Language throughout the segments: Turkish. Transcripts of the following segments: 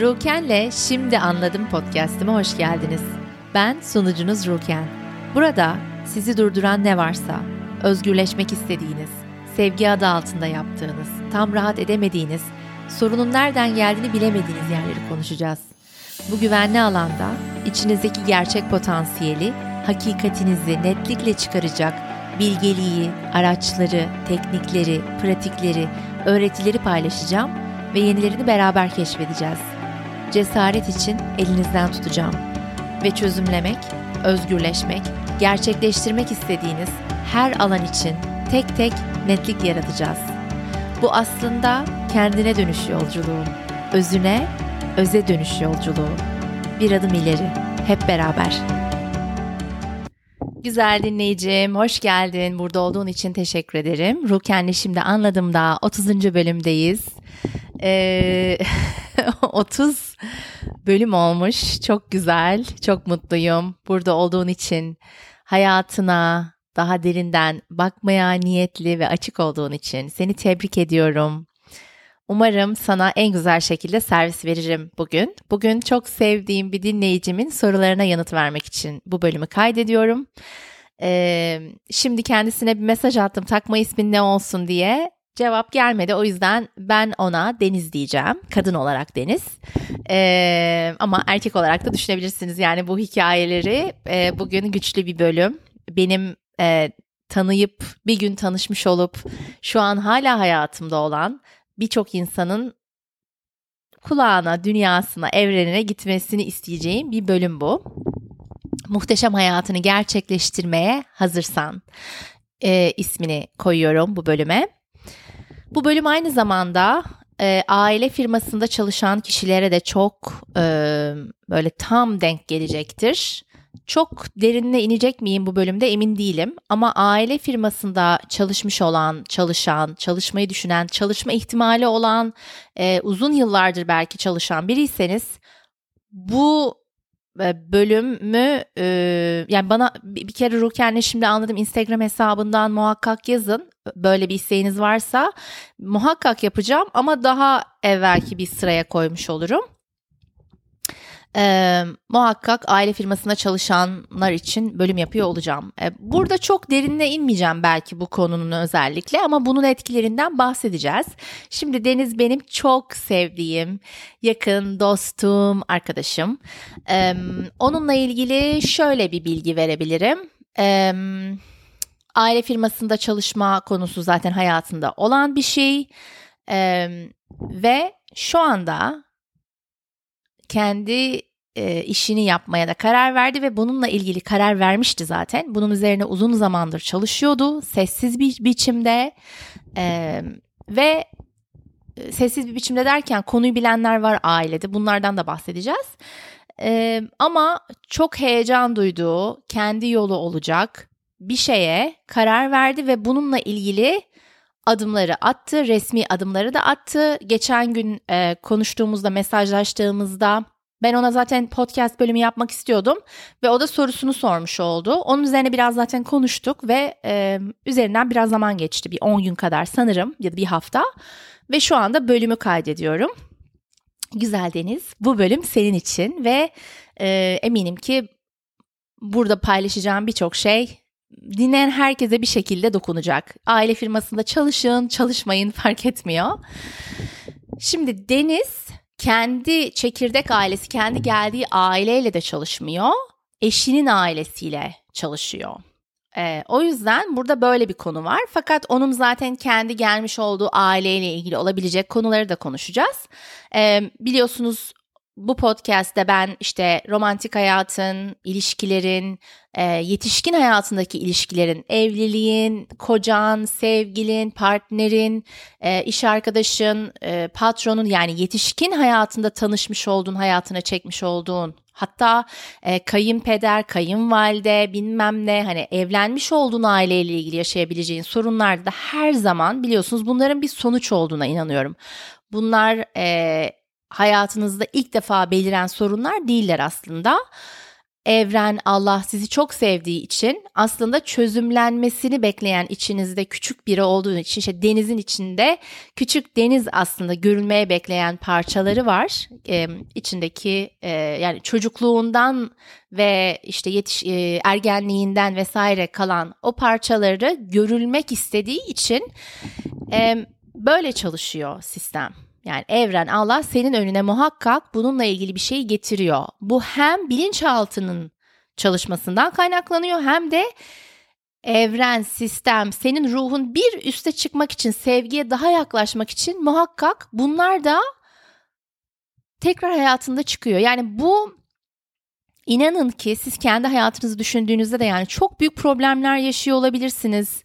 Ruken'le Şimdi Anladım podcast'ime hoş geldiniz. Ben sunucunuz Ruken. Burada sizi durduran ne varsa, özgürleşmek istediğiniz, sevgi adı altında yaptığınız, tam rahat edemediğiniz, sorunun nereden geldiğini bilemediğiniz yerleri konuşacağız. Bu güvenli alanda içinizdeki gerçek potansiyeli, hakikatinizi netlikle çıkaracak bilgeliği, araçları, teknikleri, pratikleri, öğretileri paylaşacağım ve yenilerini beraber keşfedeceğiz. Cesaret için elinizden tutacağım ve çözümlemek, özgürleşmek, gerçekleştirmek istediğiniz her alan için tek tek netlik yaratacağız. Bu aslında kendine dönüş yolculuğu, özüne, öze dönüş yolculuğu. Bir adım ileri, hep beraber. Güzel dinleyicim, hoş geldin. Burada olduğun için teşekkür ederim. Ruken'le şimdi anladım da 30. bölümdeyiz. Ee, 30 bölüm olmuş. Çok güzel, çok mutluyum. Burada olduğun için, hayatına daha derinden bakmaya niyetli ve açık olduğun için seni tebrik ediyorum. Umarım sana en güzel şekilde servis veririm bugün. Bugün çok sevdiğim bir dinleyicimin sorularına yanıt vermek için bu bölümü kaydediyorum. Ee, şimdi kendisine bir mesaj attım takma ismin ne olsun diye. Cevap gelmedi o yüzden ben ona Deniz diyeceğim. Kadın olarak Deniz. Ee, ama erkek olarak da düşünebilirsiniz. Yani bu hikayeleri e, bugün güçlü bir bölüm. Benim e, tanıyıp bir gün tanışmış olup şu an hala hayatımda olan birçok insanın kulağına, dünyasına, evrenine gitmesini isteyeceğim bir bölüm bu. Muhteşem hayatını gerçekleştirmeye hazırsan e, ismini koyuyorum bu bölüme. Bu bölüm aynı zamanda e, aile firmasında çalışan kişilere de çok e, böyle tam denk gelecektir. Çok derinine inecek miyim bu bölümde emin değilim ama aile firmasında çalışmış olan, çalışan, çalışmayı düşünen, çalışma ihtimali olan, e, uzun yıllardır belki çalışan biriyseniz bu bölümü e, yani bana bir kere Ruken'le şimdi anladım. Instagram hesabından muhakkak yazın. Böyle bir isteğiniz varsa muhakkak yapacağım ama daha evvelki bir sıraya koymuş olurum e, muhakkak aile firmasında çalışanlar için bölüm yapıyor olacağım. E, burada çok derinine inmeyeceğim belki bu konunun özellikle ama bunun etkilerinden bahsedeceğiz. Şimdi Deniz benim çok sevdiğim, yakın dostum, arkadaşım. E, onunla ilgili şöyle bir bilgi verebilirim. E, aile firmasında çalışma konusu zaten hayatında olan bir şey. E, ve şu anda kendi e, işini yapmaya da karar verdi ve bununla ilgili karar vermişti zaten. Bunun üzerine uzun zamandır çalışıyordu sessiz bir biçimde e, ve sessiz bir biçimde derken konuyu bilenler var ailede bunlardan da bahsedeceğiz. E, ama çok heyecan duyduğu kendi yolu olacak bir şeye karar verdi ve bununla ilgili adımları attı, resmi adımları da attı. Geçen gün e, konuştuğumuzda, mesajlaştığımızda ben ona zaten podcast bölümü yapmak istiyordum ve o da sorusunu sormuş oldu. Onun üzerine biraz zaten konuştuk ve e, üzerinden biraz zaman geçti. Bir 10 gün kadar sanırım ya da bir hafta ve şu anda bölümü kaydediyorum. Güzel Deniz, bu bölüm senin için ve e, eminim ki burada paylaşacağım birçok şey dinleyen herkese bir şekilde dokunacak. Aile firmasında çalışın, çalışmayın fark etmiyor. Şimdi Deniz kendi çekirdek ailesi, kendi geldiği aileyle de çalışmıyor. Eşinin ailesiyle çalışıyor. Ee, o yüzden burada böyle bir konu var. Fakat onun zaten kendi gelmiş olduğu aileyle ilgili olabilecek konuları da konuşacağız. Ee, biliyorsunuz bu podcast'te ben işte romantik hayatın, ilişkilerin, e, yetişkin hayatındaki ilişkilerin, evliliğin, kocan, sevgilin, partnerin, e, iş arkadaşın, e, patronun yani yetişkin hayatında tanışmış olduğun, hayatına çekmiş olduğun Hatta kayınpeder, kayınvalide bilmem ne hani evlenmiş olduğun aileyle ilgili yaşayabileceğin sorunlarda her zaman biliyorsunuz bunların bir sonuç olduğuna inanıyorum. Bunlar e, hayatınızda ilk defa beliren sorunlar değiller aslında. evren, Allah sizi çok sevdiği için aslında çözümlenmesini bekleyen içinizde küçük biri olduğu için işte denizin içinde küçük deniz aslında görülmeye bekleyen parçaları var. Ee, içindeki e, yani çocukluğundan ve işte yetiş e, ergenliğinden vesaire kalan o parçaları görülmek istediği için e, böyle çalışıyor sistem. Yani evren Allah senin önüne muhakkak bununla ilgili bir şey getiriyor. Bu hem bilinçaltının çalışmasından kaynaklanıyor hem de evren, sistem, senin ruhun bir üste çıkmak için, sevgiye daha yaklaşmak için muhakkak bunlar da tekrar hayatında çıkıyor. Yani bu inanın ki siz kendi hayatınızı düşündüğünüzde de yani çok büyük problemler yaşıyor olabilirsiniz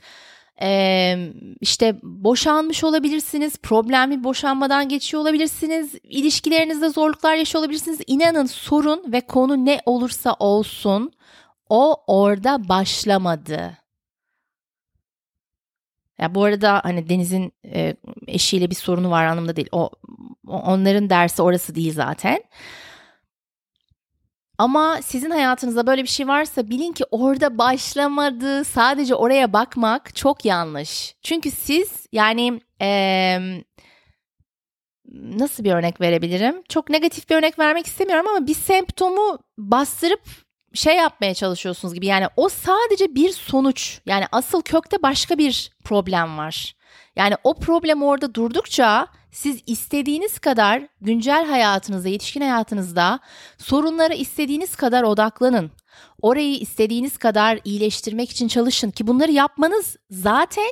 ee, işte boşanmış olabilirsiniz, problemli boşanmadan geçiyor olabilirsiniz, ilişkilerinizde zorluklar yaşıyor olabilirsiniz. İnanın sorun ve konu ne olursa olsun o orada başlamadı. Ya bu arada hani Deniz'in e, eşiyle bir sorunu var anlamda değil. O onların dersi orası değil zaten. Ama sizin hayatınızda böyle bir şey varsa bilin ki orada başlamadı. Sadece oraya bakmak çok yanlış. Çünkü siz yani ee, nasıl bir örnek verebilirim? Çok negatif bir örnek vermek istemiyorum ama bir semptomu bastırıp şey yapmaya çalışıyorsunuz gibi. Yani o sadece bir sonuç. Yani asıl kökte başka bir problem var. Yani o problem orada durdukça siz istediğiniz kadar güncel hayatınızda, yetişkin hayatınızda sorunlara istediğiniz kadar odaklanın. Orayı istediğiniz kadar iyileştirmek için çalışın ki bunları yapmanız zaten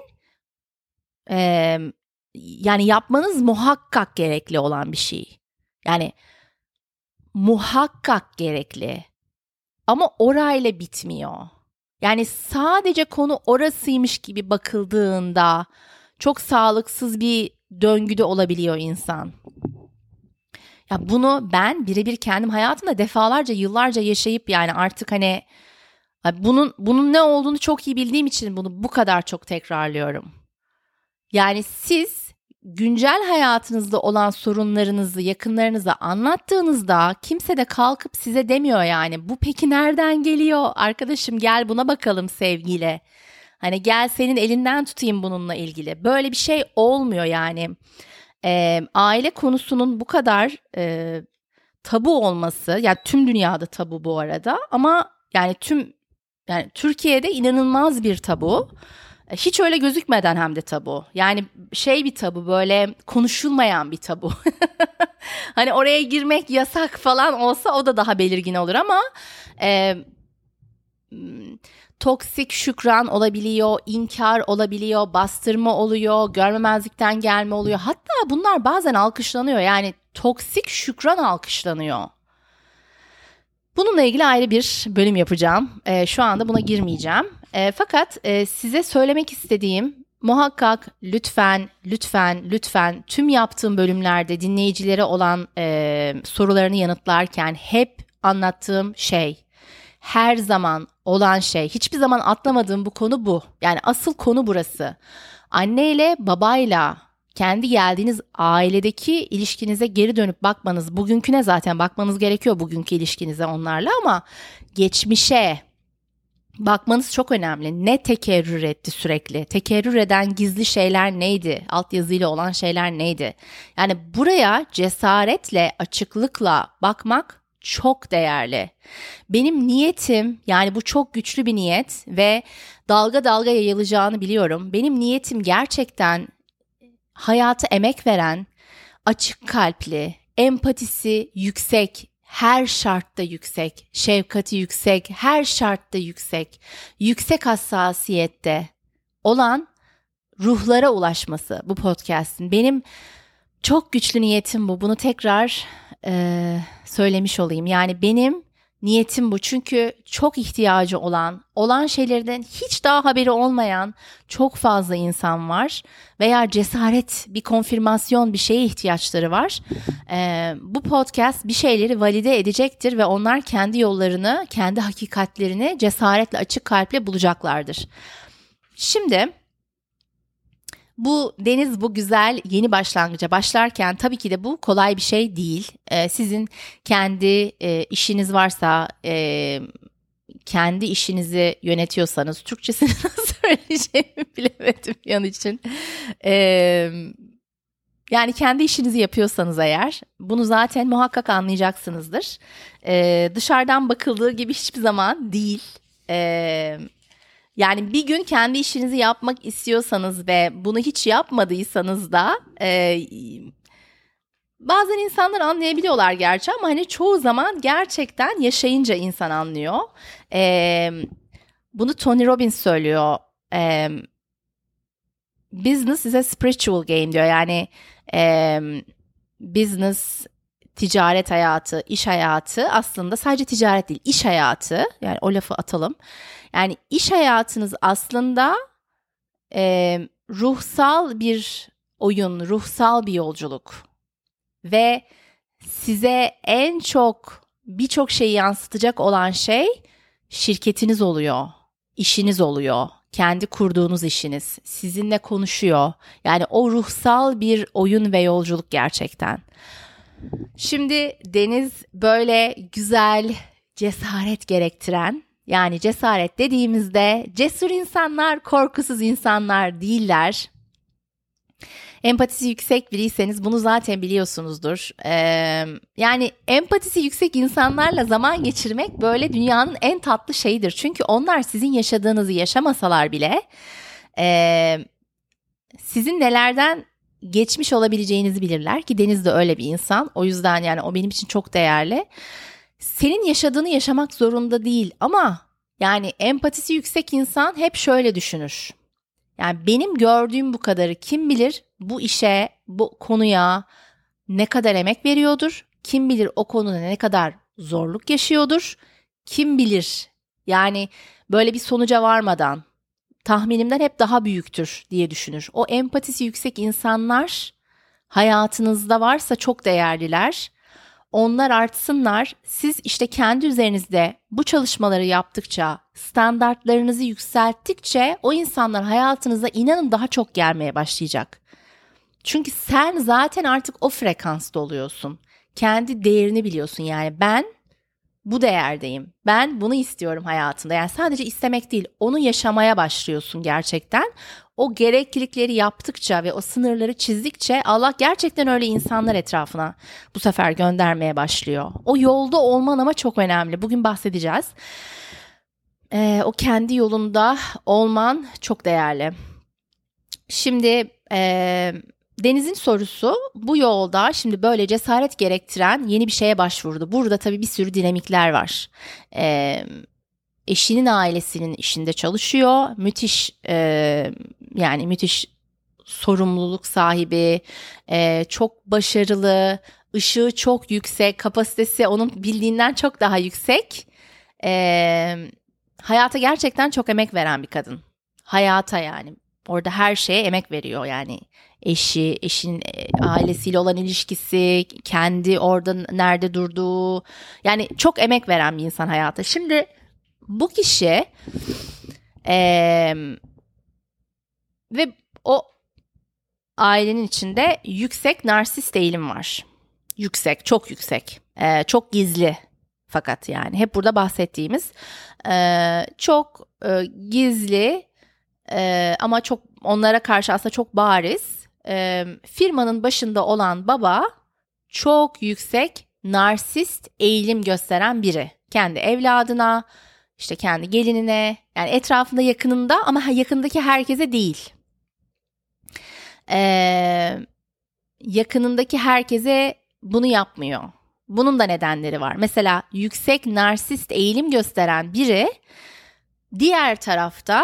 e, yani yapmanız muhakkak gerekli olan bir şey. Yani muhakkak gerekli. Ama orayla bitmiyor. Yani sadece konu orasıymış gibi bakıldığında çok sağlıksız bir döngüde olabiliyor insan. Ya bunu ben birebir kendim hayatımda defalarca yıllarca yaşayıp yani artık hani bunun bunun ne olduğunu çok iyi bildiğim için bunu bu kadar çok tekrarlıyorum. Yani siz güncel hayatınızda olan sorunlarınızı yakınlarınıza anlattığınızda kimse de kalkıp size demiyor yani bu peki nereden geliyor arkadaşım gel buna bakalım sevgiyle. Hani gel senin elinden tutayım bununla ilgili. Böyle bir şey olmuyor yani. E, aile konusunun bu kadar e, tabu olması, yani tüm dünyada tabu bu arada ama yani tüm yani Türkiye'de inanılmaz bir tabu. Hiç öyle gözükmeden hem de tabu. Yani şey bir tabu böyle konuşulmayan bir tabu. hani oraya girmek yasak falan olsa o da daha belirgin olur ama e, toksik şükran olabiliyor, inkar olabiliyor, bastırma oluyor, görmemezlikten gelme oluyor. Hatta bunlar bazen alkışlanıyor. Yani toksik şükran alkışlanıyor. Bununla ilgili ayrı bir bölüm yapacağım. E, şu anda buna girmeyeceğim. E, fakat e, size söylemek istediğim muhakkak lütfen, lütfen, lütfen tüm yaptığım bölümlerde dinleyicilere olan e, sorularını yanıtlarken hep anlattığım şey her zaman olan şey. Hiçbir zaman atlamadığım bu konu bu. Yani asıl konu burası. Anne ile babayla kendi geldiğiniz ailedeki ilişkinize geri dönüp bakmanız, bugünküne zaten bakmanız gerekiyor bugünkü ilişkinize onlarla ama geçmişe bakmanız çok önemli. Ne tekerrür etti sürekli? Tekerrür eden gizli şeyler neydi? Altyazıyla olan şeyler neydi? Yani buraya cesaretle, açıklıkla bakmak çok değerli. Benim niyetim yani bu çok güçlü bir niyet ve dalga dalga yayılacağını biliyorum. Benim niyetim gerçekten hayata emek veren, açık kalpli, empatisi yüksek, her şartta yüksek, şefkati yüksek, her şartta yüksek, yüksek hassasiyette olan ruhlara ulaşması bu podcast'in. Benim çok güçlü niyetim bu. Bunu tekrar e, söylemiş olayım. Yani benim niyetim bu. Çünkü çok ihtiyacı olan, olan şeylerden hiç daha haberi olmayan çok fazla insan var. Veya cesaret, bir konfirmasyon, bir şeye ihtiyaçları var. E, bu podcast bir şeyleri valide edecektir ve onlar kendi yollarını, kendi hakikatlerini cesaretle, açık kalple bulacaklardır. Şimdi Bu deniz bu güzel yeni başlangıca başlarken tabii ki de bu kolay bir şey değil. Ee, sizin kendi e, işiniz varsa e, kendi işinizi yönetiyorsanız Türkçesini nasıl söyleyeceğimi bilemedim yan için. Ee, yani kendi işinizi yapıyorsanız eğer bunu zaten muhakkak anlayacaksınızdır. Ee, dışarıdan bakıldığı gibi hiçbir zaman değil. Ee, yani bir gün kendi işinizi yapmak istiyorsanız ve bunu hiç yapmadıysanız da e, bazen insanlar anlayabiliyorlar gerçi ama hani çoğu zaman gerçekten yaşayınca insan anlıyor. Ee, bunu Tony Robbins söylüyor. Ee, business is a spiritual game diyor. Yani e, business ticaret hayatı, iş hayatı aslında sadece ticaret değil, iş hayatı. Yani o lafı atalım. Yani iş hayatınız aslında e, ruhsal bir oyun, ruhsal bir yolculuk. Ve size en çok birçok şeyi yansıtacak olan şey şirketiniz oluyor, işiniz oluyor, kendi kurduğunuz işiniz, sizinle konuşuyor. Yani o ruhsal bir oyun ve yolculuk gerçekten. Şimdi deniz böyle güzel, cesaret gerektiren yani cesaret dediğimizde cesur insanlar, korkusuz insanlar değiller. Empatisi yüksek biriyseniz bunu zaten biliyorsunuzdur. Ee, yani empatisi yüksek insanlarla zaman geçirmek böyle dünyanın en tatlı şeyidir. Çünkü onlar sizin yaşadığınızı yaşamasalar bile e, sizin nelerden geçmiş olabileceğinizi bilirler ki Deniz de öyle bir insan. O yüzden yani o benim için çok değerli. Senin yaşadığını yaşamak zorunda değil ama yani empatisi yüksek insan hep şöyle düşünür. Yani benim gördüğüm bu kadarı kim bilir bu işe, bu konuya ne kadar emek veriyordur? Kim bilir o konuda ne kadar zorluk yaşıyordur? Kim bilir? Yani böyle bir sonuca varmadan tahminimden hep daha büyüktür diye düşünür. O empatisi yüksek insanlar hayatınızda varsa çok değerliler. Onlar artsınlar. Siz işte kendi üzerinizde bu çalışmaları yaptıkça, standartlarınızı yükselttikçe o insanlar hayatınıza inanın daha çok gelmeye başlayacak. Çünkü sen zaten artık o frekansta oluyorsun. Kendi değerini biliyorsun yani ben bu değerdeyim. Ben bunu istiyorum hayatında. Yani sadece istemek değil, onu yaşamaya başlıyorsun gerçekten. O gereklilikleri yaptıkça ve o sınırları çizdikçe Allah gerçekten öyle insanlar etrafına bu sefer göndermeye başlıyor. O yolda olman ama çok önemli. Bugün bahsedeceğiz. Ee, o kendi yolunda olman çok değerli. Şimdi e, Deniz'in sorusu bu yolda şimdi böyle cesaret gerektiren yeni bir şeye başvurdu. Burada tabii bir sürü dinamikler var. Ee, eşinin ailesinin işinde çalışıyor. Müthiş e, yani müthiş sorumluluk sahibi, e, çok başarılı, ışığı çok yüksek, kapasitesi onun bildiğinden çok daha yüksek. E, hayata gerçekten çok emek veren bir kadın. Hayata yani. Orada her şeye emek veriyor yani eşi, eşin e, ailesiyle olan ilişkisi, kendi orada nerede durduğu. Yani çok emek veren bir insan hayata. Şimdi bu kişi ee, ve o ailenin içinde yüksek narsist eğilim var. Yüksek, çok yüksek. Ee, çok gizli fakat yani hep burada bahsettiğimiz e, çok e, gizli e, ama çok onlara karşı aslında çok bariz e, firmanın başında olan baba çok yüksek narsist eğilim gösteren biri. Kendi evladına, işte kendi gelinine, yani etrafında yakınında ama yakındaki herkese değil. Ee, yakınındaki herkese bunu yapmıyor. Bunun da nedenleri var. Mesela yüksek narsist eğilim gösteren biri diğer tarafta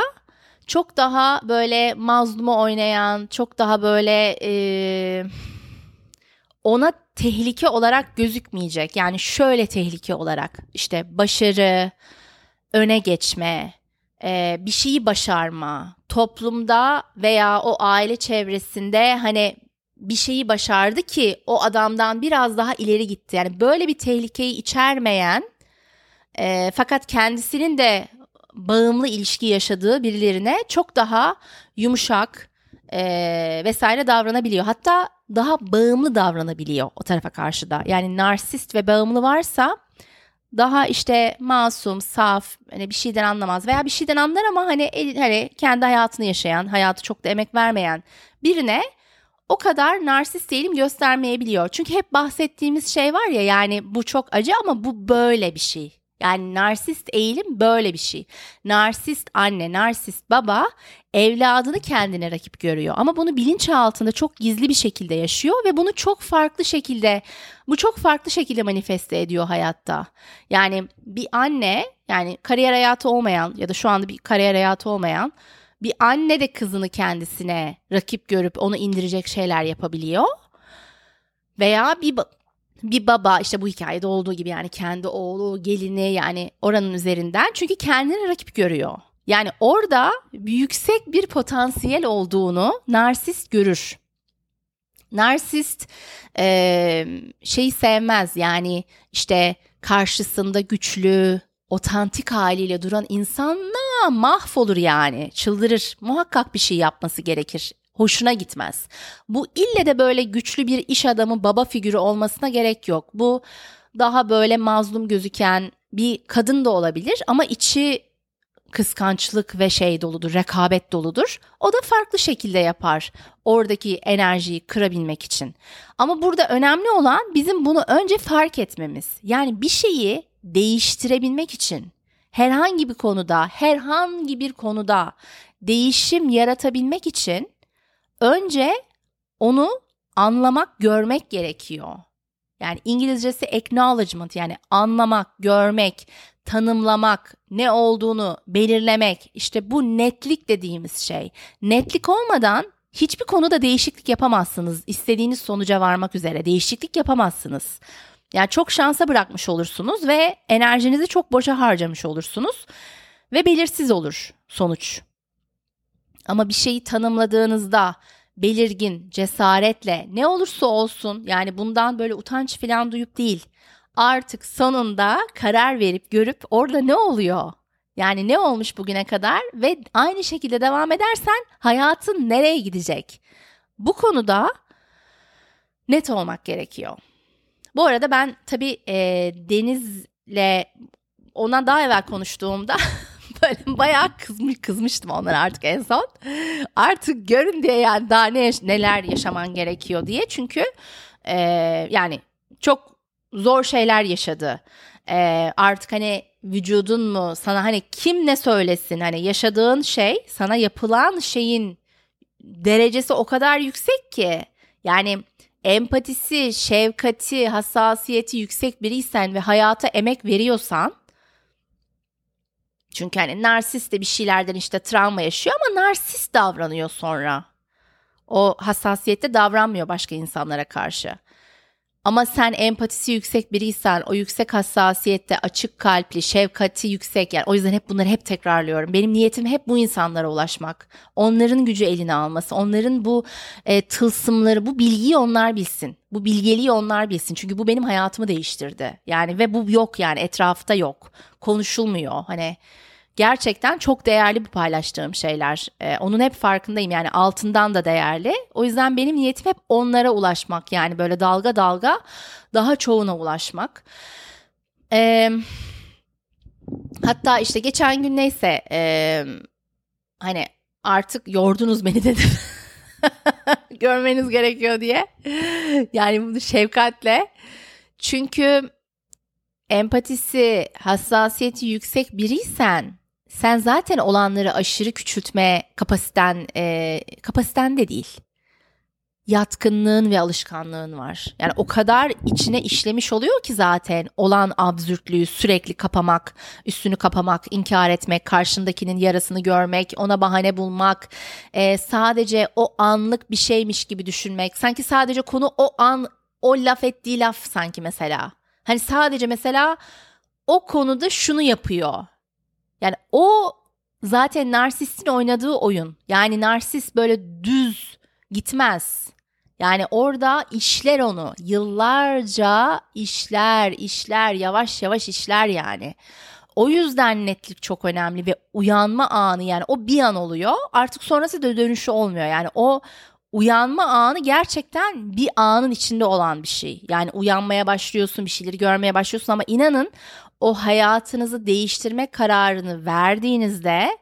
çok daha böyle mazlumu oynayan, çok daha böyle e, ona tehlike olarak gözükmeyecek. Yani şöyle tehlike olarak işte başarı, öne geçme, e, bir şeyi başarma, toplumda veya o aile çevresinde hani bir şeyi başardı ki o adamdan biraz daha ileri gitti. Yani böyle bir tehlikeyi içermeyen e, fakat kendisinin de bağımlı ilişki yaşadığı birilerine çok daha yumuşak, e, vesaire davranabiliyor. Hatta daha bağımlı davranabiliyor o tarafa karşı da. Yani narsist ve bağımlı varsa daha işte masum, saf, hani bir şeyden anlamaz veya bir şeyden anlar ama hani hani kendi hayatını yaşayan, hayatı çok da emek vermeyen birine o kadar narsist değilim göstermeyebiliyor. Çünkü hep bahsettiğimiz şey var ya yani bu çok acı ama bu böyle bir şey. Yani narsist eğilim böyle bir şey. Narsist anne, narsist baba evladını kendine rakip görüyor. Ama bunu bilinçaltında çok gizli bir şekilde yaşıyor ve bunu çok farklı şekilde bu çok farklı şekilde manifeste ediyor hayatta. Yani bir anne yani kariyer hayatı olmayan ya da şu anda bir kariyer hayatı olmayan bir anne de kızını kendisine rakip görüp onu indirecek şeyler yapabiliyor. Veya bir bir baba işte bu hikayede olduğu gibi yani kendi oğlu, gelini yani oranın üzerinden çünkü kendini rakip görüyor. Yani orada yüksek bir potansiyel olduğunu narsist görür. Narsist e, şeyi sevmez yani işte karşısında güçlü, otantik haliyle duran insanla mahvolur yani. Çıldırır. Muhakkak bir şey yapması gerekir. Hoşuna gitmez. Bu ille de böyle güçlü bir iş adamı baba figürü olmasına gerek yok. Bu daha böyle mazlum gözüken bir kadın da olabilir ama içi kıskançlık ve şey doludur, rekabet doludur. O da farklı şekilde yapar oradaki enerjiyi kırabilmek için. Ama burada önemli olan bizim bunu önce fark etmemiz. Yani bir şeyi değiştirebilmek için herhangi bir konuda, herhangi bir konuda değişim yaratabilmek için önce onu anlamak, görmek gerekiyor. Yani İngilizcesi acknowledgement yani anlamak, görmek, tanımlamak, ne olduğunu belirlemek. işte bu netlik dediğimiz şey. Netlik olmadan hiçbir konuda değişiklik yapamazsınız. İstediğiniz sonuca varmak üzere değişiklik yapamazsınız. Yani çok şansa bırakmış olursunuz ve enerjinizi çok boşa harcamış olursunuz ve belirsiz olur sonuç. Ama bir şeyi tanımladığınızda belirgin, cesaretle ne olursa olsun yani bundan böyle utanç falan duyup değil. Artık sonunda karar verip görüp orada ne oluyor? Yani ne olmuş bugüne kadar ve aynı şekilde devam edersen hayatın nereye gidecek? Bu konuda net olmak gerekiyor. Bu arada ben tabii e, Deniz'le ona daha evvel konuştuğumda böyle bayağı kızmış kızmıştım onlara artık en son. Artık görün diye yani daha ne neler yaşaman gerekiyor diye. Çünkü e, yani çok zor şeyler yaşadı. E, artık hani vücudun mu sana hani kim ne söylesin hani yaşadığın şey sana yapılan şeyin derecesi o kadar yüksek ki yani empatisi, şefkati, hassasiyeti yüksek biriysen ve hayata emek veriyorsan çünkü hani narsist de bir şeylerden işte travma yaşıyor ama narsist davranıyor sonra. O hassasiyette davranmıyor başka insanlara karşı. Ama sen empatisi yüksek biriysen, o yüksek hassasiyette, açık kalpli, şefkati yüksek yani o yüzden hep bunları hep tekrarlıyorum. Benim niyetim hep bu insanlara ulaşmak. Onların gücü eline alması, onların bu e, tılsımları, bu bilgiyi onlar bilsin. Bu bilgeliği onlar bilsin. Çünkü bu benim hayatımı değiştirdi. Yani ve bu yok yani etrafta yok. Konuşulmuyor. Hani gerçekten çok değerli bu paylaştığım şeyler. Ee, onun hep farkındayım yani altından da değerli. O yüzden benim niyetim hep onlara ulaşmak yani böyle dalga dalga daha çoğuna ulaşmak. Ee, hatta işte geçen gün neyse e, hani artık yordunuz beni dedim. Görmeniz gerekiyor diye. Yani bunu şefkatle. Çünkü empatisi, hassasiyeti yüksek biriysen sen zaten olanları aşırı küçültme kapasiten e, kapasiten de değil. Yatkınlığın ve alışkanlığın var. Yani o kadar içine işlemiş oluyor ki zaten olan absürtlüğü sürekli kapamak, üstünü kapamak, inkar etmek, karşındakinin yarasını görmek, ona bahane bulmak, e, sadece o anlık bir şeymiş gibi düşünmek. Sanki sadece konu o an o laf ettiği laf sanki mesela. Hani sadece mesela o konuda şunu yapıyor yani o zaten narsistin oynadığı oyun. Yani narsist böyle düz gitmez. Yani orada işler onu. Yıllarca işler, işler, yavaş yavaş işler yani. O yüzden netlik çok önemli ve uyanma anı yani o bir an oluyor. Artık sonrası da dönüşü olmuyor. Yani o uyanma anı gerçekten bir anın içinde olan bir şey. Yani uyanmaya başlıyorsun, bir şeyleri görmeye başlıyorsun ama inanın o hayatınızı değiştirme kararını verdiğinizde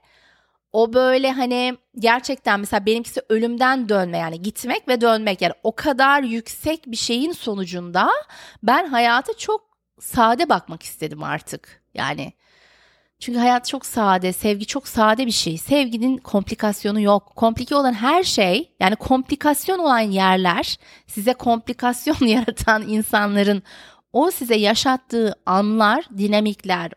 o böyle hani gerçekten mesela benimkisi ölümden dönme yani gitmek ve dönmek yani o kadar yüksek bir şeyin sonucunda ben hayata çok sade bakmak istedim artık. Yani çünkü hayat çok sade, sevgi çok sade bir şey. Sevginin komplikasyonu yok. Komplike olan her şey, yani komplikasyon olan yerler, size komplikasyon yaratan insanların o size yaşattığı anlar, dinamikler,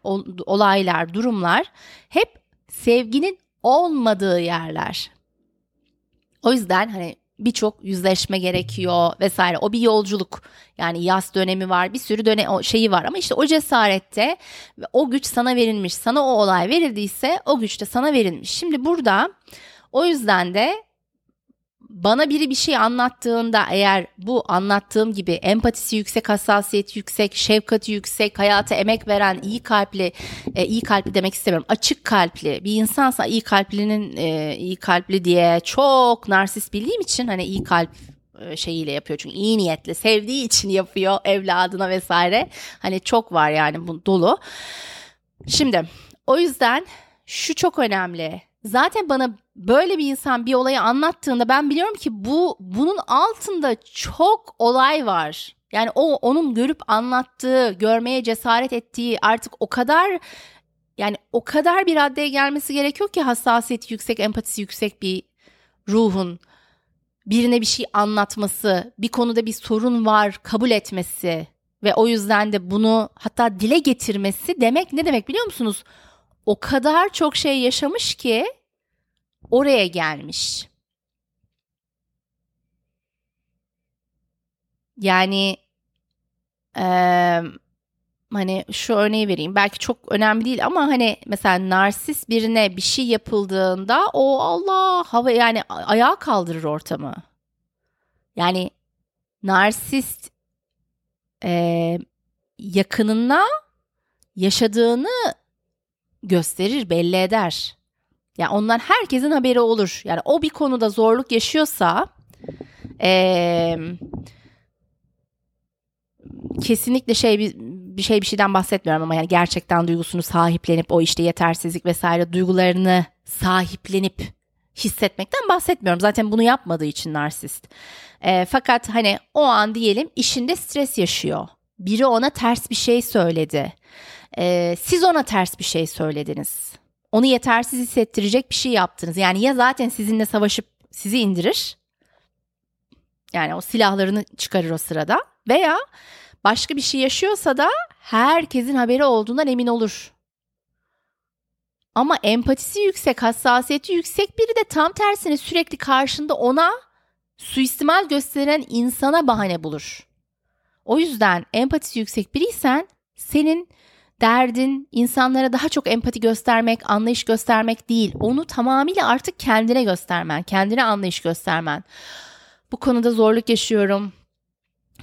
olaylar, durumlar hep sevginin olmadığı yerler. O yüzden hani birçok yüzleşme gerekiyor vesaire. O bir yolculuk. Yani yaz dönemi var, bir sürü dönem şeyi var ama işte o cesarette o güç sana verilmiş. Sana o olay verildiyse o güç de sana verilmiş. Şimdi burada o yüzden de bana biri bir şey anlattığında eğer bu anlattığım gibi empatisi yüksek, hassasiyeti yüksek, şefkati yüksek, hayata emek veren, iyi kalpli, e, iyi kalpli demek istemiyorum, açık kalpli bir insansa iyi kalplinin e, iyi kalpli diye çok narsist bildiğim için hani iyi kalp e, şeyiyle yapıyor. Çünkü iyi niyetli sevdiği için yapıyor evladına vesaire. Hani çok var yani bu dolu. Şimdi o yüzden şu çok önemli zaten bana böyle bir insan bir olayı anlattığında ben biliyorum ki bu bunun altında çok olay var. Yani o onun görüp anlattığı, görmeye cesaret ettiği artık o kadar yani o kadar bir raddeye gelmesi gerekiyor ki hassasiyeti yüksek, empatisi yüksek bir ruhun birine bir şey anlatması, bir konuda bir sorun var kabul etmesi ve o yüzden de bunu hatta dile getirmesi demek ne demek biliyor musunuz? O kadar çok şey yaşamış ki oraya gelmiş. Yani e, hani şu örneği vereyim. Belki çok önemli değil ama hani mesela narsist birine bir şey yapıldığında o Allah hava yani ayağa kaldırır ortamı. Yani narsist e, yakınına yaşadığını gösterir, belli eder. Yani ondan herkesin haberi olur. Yani o bir konuda zorluk yaşıyorsa ee, kesinlikle şey bir, bir şey bir şeyden bahsetmiyorum ama yani gerçekten duygusunu sahiplenip o işte yetersizlik vesaire duygularını sahiplenip hissetmekten bahsetmiyorum. Zaten bunu yapmadığı için narsist. E, fakat hani o an diyelim işinde stres yaşıyor. Biri ona ters bir şey söyledi. Ee, siz ona ters bir şey söylediniz. Onu yetersiz hissettirecek bir şey yaptınız. Yani ya zaten sizinle savaşıp sizi indirir. Yani o silahlarını çıkarır o sırada. Veya başka bir şey yaşıyorsa da herkesin haberi olduğundan emin olur. Ama empatisi yüksek, hassasiyeti yüksek biri de tam tersine sürekli karşında ona suistimal gösteren insana bahane bulur. O yüzden empatisi yüksek biriysen senin derdin insanlara daha çok empati göstermek, anlayış göstermek değil. Onu tamamıyla artık kendine göstermen, kendine anlayış göstermen. Bu konuda zorluk yaşıyorum.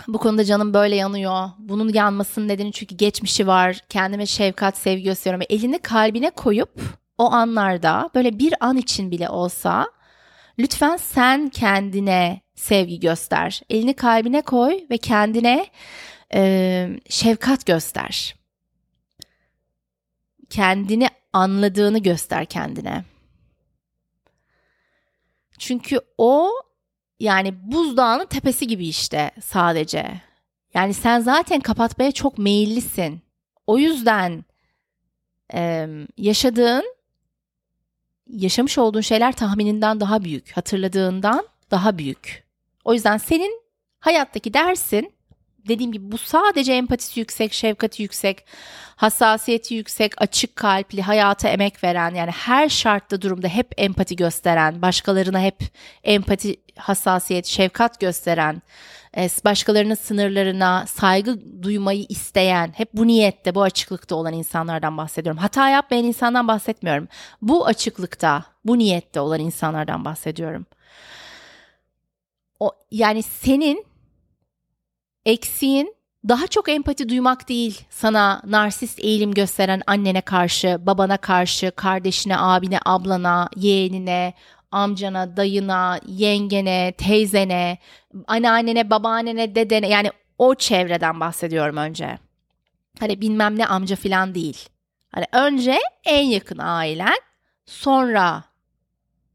Bu konuda canım böyle yanıyor. Bunun yanmasının nedeni çünkü geçmişi var. Kendime şefkat, sevgi gösteriyorum. Elini kalbine koyup o anlarda böyle bir an için bile olsa lütfen sen kendine sevgi göster. Elini kalbine koy ve kendine e, şefkat göster kendini anladığını göster kendine. Çünkü o yani buzdağının tepesi gibi işte sadece. Yani sen zaten kapatmaya çok meyillisin. O yüzden e, yaşadığın, yaşamış olduğun şeyler tahmininden daha büyük, hatırladığından daha büyük. O yüzden senin hayattaki dersin dediğim gibi bu sadece empatisi yüksek, şefkati yüksek, hassasiyeti yüksek, açık kalpli, hayata emek veren yani her şartta durumda hep empati gösteren, başkalarına hep empati, hassasiyet, şefkat gösteren, e, başkalarının sınırlarına saygı duymayı isteyen, hep bu niyette, bu açıklıkta olan insanlardan bahsediyorum. Hata yapmayan insandan bahsetmiyorum. Bu açıklıkta, bu niyette olan insanlardan bahsediyorum. O yani senin eksiğin daha çok empati duymak değil sana narsist eğilim gösteren annene karşı, babana karşı, kardeşine, abine, ablana, yeğenine, amcana, dayına, yengene, teyzene, anneannene, babaannene, dedene yani o çevreden bahsediyorum önce. Hani bilmem ne amca falan değil. Hani önce en yakın ailen, sonra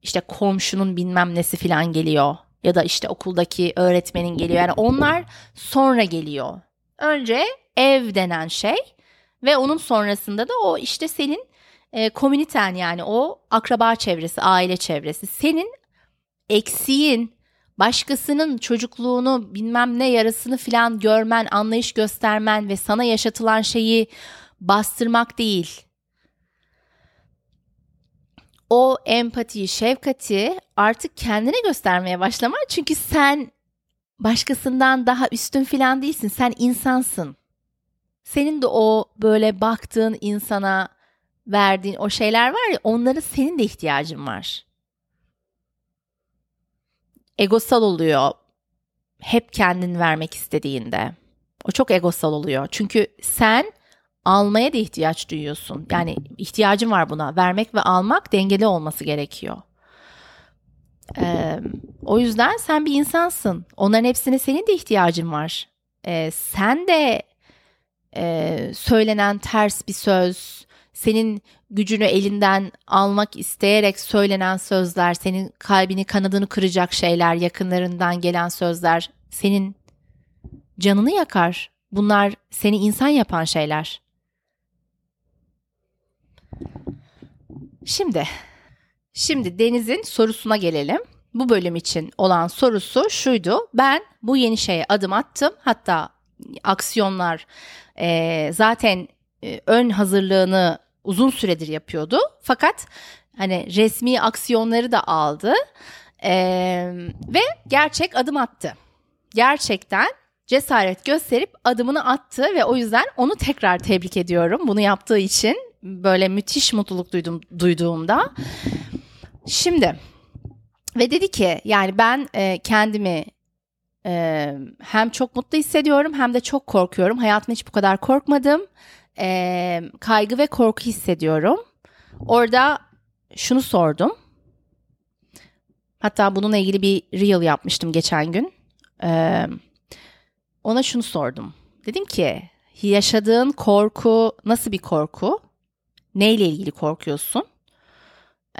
işte komşunun bilmem nesi falan geliyor ya da işte okuldaki öğretmenin geliyor. Yani onlar sonra geliyor. Önce ev denen şey ve onun sonrasında da o işte senin e, komüniten yani o akraba çevresi, aile çevresi. Senin eksiğin, başkasının çocukluğunu bilmem ne yarısını filan görmen, anlayış göstermen ve sana yaşatılan şeyi bastırmak değil. O empatiyi, şefkati artık kendine göstermeye başlaman çünkü sen başkasından daha üstün filan değilsin. Sen insansın. Senin de o böyle baktığın insana verdiğin o şeyler var ya onlara senin de ihtiyacın var. Egosal oluyor. Hep kendin vermek istediğinde. O çok egosal oluyor. Çünkü sen almaya da ihtiyaç duyuyorsun. Yani ihtiyacın var buna. Vermek ve almak dengeli olması gerekiyor. Ee, o yüzden sen bir insansın. Onların hepsine senin de ihtiyacın var. Ee, sen de e, söylenen ters bir söz, senin gücünü elinden almak isteyerek söylenen sözler, senin kalbini kanadını kıracak şeyler, yakınlarından gelen sözler senin canını yakar. Bunlar seni insan yapan şeyler. Şimdi Şimdi Deniz'in sorusuna gelelim. Bu bölüm için olan sorusu şuydu. Ben bu yeni şeye adım attım. Hatta aksiyonlar e, zaten e, ön hazırlığını uzun süredir yapıyordu. Fakat hani resmi aksiyonları da aldı e, ve gerçek adım attı. Gerçekten cesaret gösterip adımını attı ve o yüzden onu tekrar tebrik ediyorum bunu yaptığı için böyle müthiş mutluluk duydum duyduğumda. Şimdi ve dedi ki yani ben e, kendimi e, hem çok mutlu hissediyorum hem de çok korkuyorum. Hayatımda hiç bu kadar korkmadım. E, kaygı ve korku hissediyorum. Orada şunu sordum. Hatta bununla ilgili bir reel yapmıştım geçen gün. E, ona şunu sordum. Dedim ki yaşadığın korku nasıl bir korku? Neyle ilgili korkuyorsun?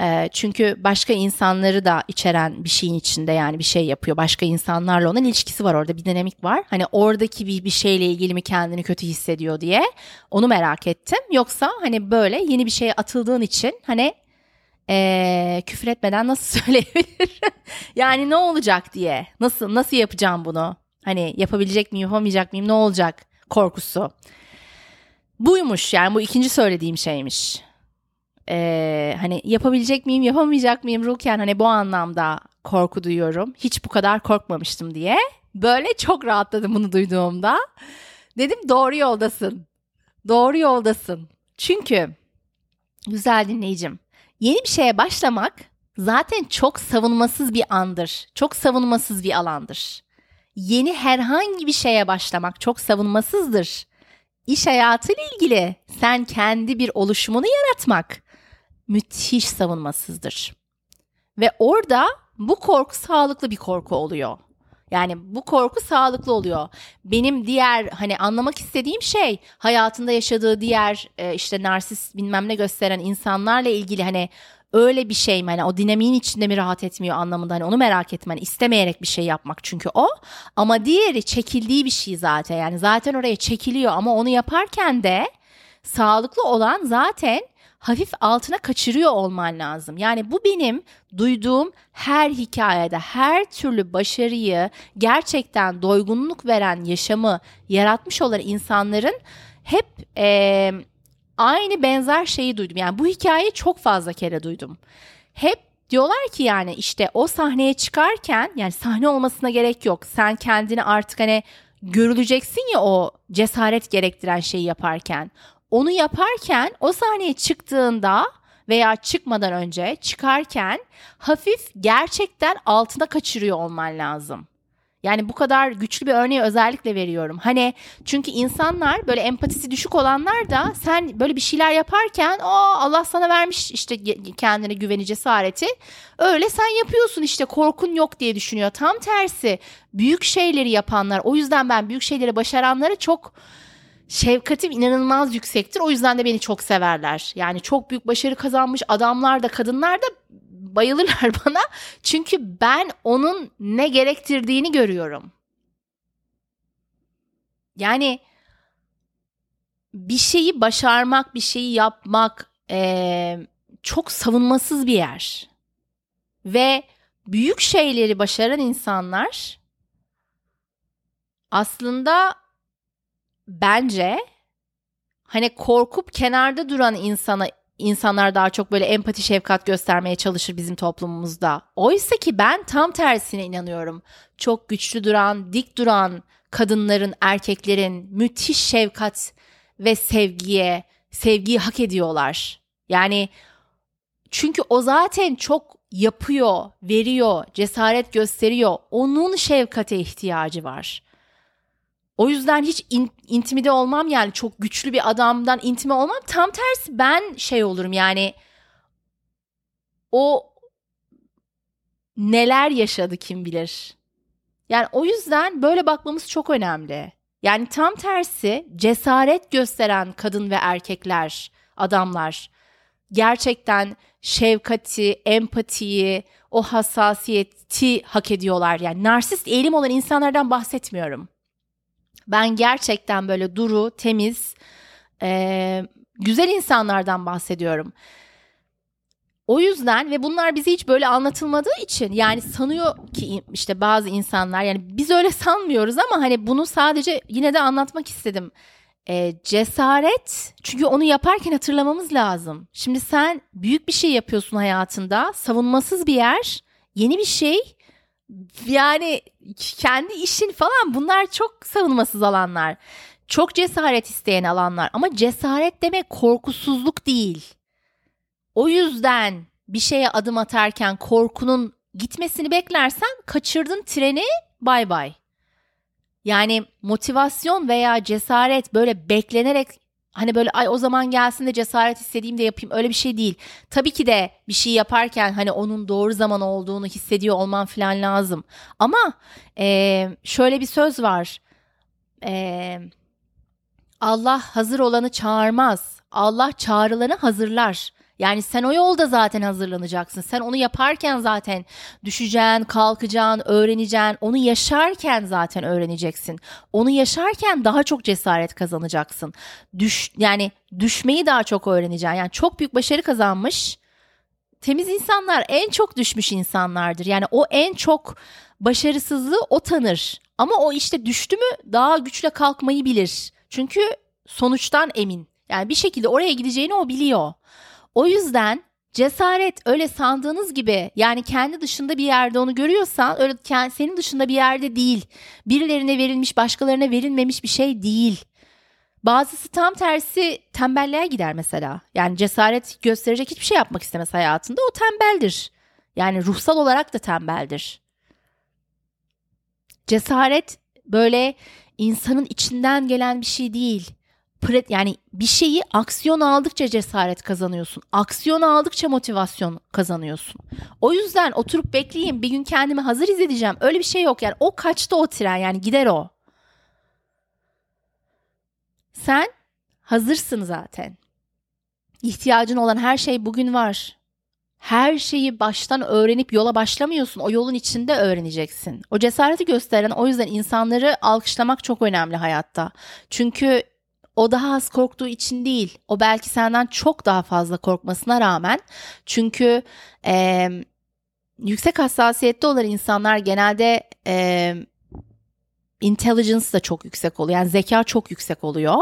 E, çünkü başka insanları da içeren bir şeyin içinde yani bir şey yapıyor. Başka insanlarla olan ilişkisi var orada bir dinamik var. Hani oradaki bir, bir şeyle ilgili mi kendini kötü hissediyor diye onu merak ettim. Yoksa hani böyle yeni bir şeye atıldığın için hani e, küfür etmeden nasıl söyleyebilir? yani ne olacak diye. Nasıl nasıl yapacağım bunu? Hani yapabilecek miyim, yapamayacak mıyım, ne olacak korkusu. Buymuş yani bu ikinci söylediğim şeymiş e, hani yapabilecek miyim yapamayacak mıyım Ruken hani bu anlamda korku duyuyorum. Hiç bu kadar korkmamıştım diye. Böyle çok rahatladım bunu duyduğumda. Dedim doğru yoldasın. Doğru yoldasın. Çünkü güzel dinleyicim yeni bir şeye başlamak zaten çok savunmasız bir andır. Çok savunmasız bir alandır. Yeni herhangi bir şeye başlamak çok savunmasızdır. İş hayatıyla ilgili sen kendi bir oluşumunu yaratmak, müthiş savunmasızdır. Ve orada bu korku sağlıklı bir korku oluyor. Yani bu korku sağlıklı oluyor. Benim diğer hani anlamak istediğim şey hayatında yaşadığı diğer e, işte narsist bilmem ne gösteren insanlarla ilgili hani öyle bir şey mi? Hani o dinamiğin içinde mi rahat etmiyor anlamında? Hani onu merak etmen istemeyerek bir şey yapmak çünkü o. Ama diğeri çekildiği bir şey zaten. Yani zaten oraya çekiliyor. Ama onu yaparken de sağlıklı olan zaten hafif altına kaçırıyor olman lazım. Yani bu benim duyduğum her hikayede her türlü başarıyı gerçekten doygunluk veren yaşamı yaratmış olan insanların hep e, aynı benzer şeyi duydum. Yani bu hikayeyi çok fazla kere duydum. Hep diyorlar ki yani işte o sahneye çıkarken yani sahne olmasına gerek yok. Sen kendini artık hani görüleceksin ya o cesaret gerektiren şeyi yaparken onu yaparken o sahneye çıktığında veya çıkmadan önce çıkarken hafif gerçekten altına kaçırıyor olman lazım. Yani bu kadar güçlü bir örneği özellikle veriyorum. Hani çünkü insanlar böyle empatisi düşük olanlar da sen böyle bir şeyler yaparken o Allah sana vermiş işte kendine güveni cesareti. Öyle sen yapıyorsun işte korkun yok diye düşünüyor. Tam tersi büyük şeyleri yapanlar o yüzden ben büyük şeyleri başaranları çok şefkatim inanılmaz yüksektir. O yüzden de beni çok severler. Yani çok büyük başarı kazanmış adamlar da kadınlar da bayılırlar bana. Çünkü ben onun ne gerektirdiğini görüyorum. Yani bir şeyi başarmak, bir şeyi yapmak ee, çok savunmasız bir yer. Ve büyük şeyleri başaran insanlar aslında bence hani korkup kenarda duran insana insanlar daha çok böyle empati şefkat göstermeye çalışır bizim toplumumuzda. Oysa ki ben tam tersine inanıyorum. Çok güçlü duran, dik duran kadınların, erkeklerin müthiş şefkat ve sevgiye, sevgiyi hak ediyorlar. Yani çünkü o zaten çok yapıyor, veriyor, cesaret gösteriyor. Onun şefkate ihtiyacı var. O yüzden hiç in, intimide olmam yani çok güçlü bir adamdan intime olmam. Tam tersi ben şey olurum yani o neler yaşadı kim bilir. Yani o yüzden böyle bakmamız çok önemli. Yani tam tersi cesaret gösteren kadın ve erkekler, adamlar gerçekten şefkati, empatiyi, o hassasiyeti hak ediyorlar. Yani narsist eğilim olan insanlardan bahsetmiyorum. Ben gerçekten böyle duru, temiz, e, güzel insanlardan bahsediyorum. O yüzden ve bunlar bize hiç böyle anlatılmadığı için yani sanıyor ki işte bazı insanlar yani biz öyle sanmıyoruz ama hani bunu sadece yine de anlatmak istedim. E, cesaret çünkü onu yaparken hatırlamamız lazım. Şimdi sen büyük bir şey yapıyorsun hayatında savunmasız bir yer yeni bir şey yani kendi işin falan bunlar çok savunmasız alanlar. Çok cesaret isteyen alanlar ama cesaret demek korkusuzluk değil. O yüzden bir şeye adım atarken korkunun gitmesini beklersen kaçırdın treni bay bay. Yani motivasyon veya cesaret böyle beklenerek Hani böyle ay o zaman gelsin de cesaret istediğim de yapayım öyle bir şey değil. Tabii ki de bir şey yaparken hani onun doğru zaman olduğunu hissediyor olman falan lazım. Ama e, şöyle bir söz var. E, Allah hazır olanı çağırmaz. Allah çağrılanı hazırlar. Yani sen o yolda zaten hazırlanacaksın. Sen onu yaparken zaten düşeceksin, kalkacaksın, öğreneceksin. Onu yaşarken zaten öğreneceksin. Onu yaşarken daha çok cesaret kazanacaksın. Düş yani düşmeyi daha çok öğreneceksin. Yani çok büyük başarı kazanmış temiz insanlar en çok düşmüş insanlardır. Yani o en çok başarısızlığı o tanır. Ama o işte düştü mü daha güçle kalkmayı bilir. Çünkü sonuçtan emin. Yani bir şekilde oraya gideceğini o biliyor. O yüzden cesaret öyle sandığınız gibi yani kendi dışında bir yerde onu görüyorsan öyle senin dışında bir yerde değil. Birilerine verilmiş başkalarına verilmemiş bir şey değil. Bazısı tam tersi tembelliğe gider mesela. Yani cesaret gösterecek hiçbir şey yapmak istemez hayatında. O tembeldir. Yani ruhsal olarak da tembeldir. Cesaret böyle insanın içinden gelen bir şey değil yani bir şeyi aksiyon aldıkça cesaret kazanıyorsun. Aksiyon aldıkça motivasyon kazanıyorsun. O yüzden oturup bekleyeyim bir gün kendimi hazır izleyeceğim. Öyle bir şey yok yani. O kaçta o tren yani gider o. Sen hazırsın zaten. İhtiyacın olan her şey bugün var. Her şeyi baştan öğrenip yola başlamıyorsun. O yolun içinde öğreneceksin. O cesareti gösteren o yüzden insanları alkışlamak çok önemli hayatta. Çünkü o daha az korktuğu için değil. O belki senden çok daha fazla korkmasına rağmen. Çünkü e, yüksek hassasiyette olan insanlar genelde e, intelligence da çok yüksek oluyor. Yani zeka çok yüksek oluyor.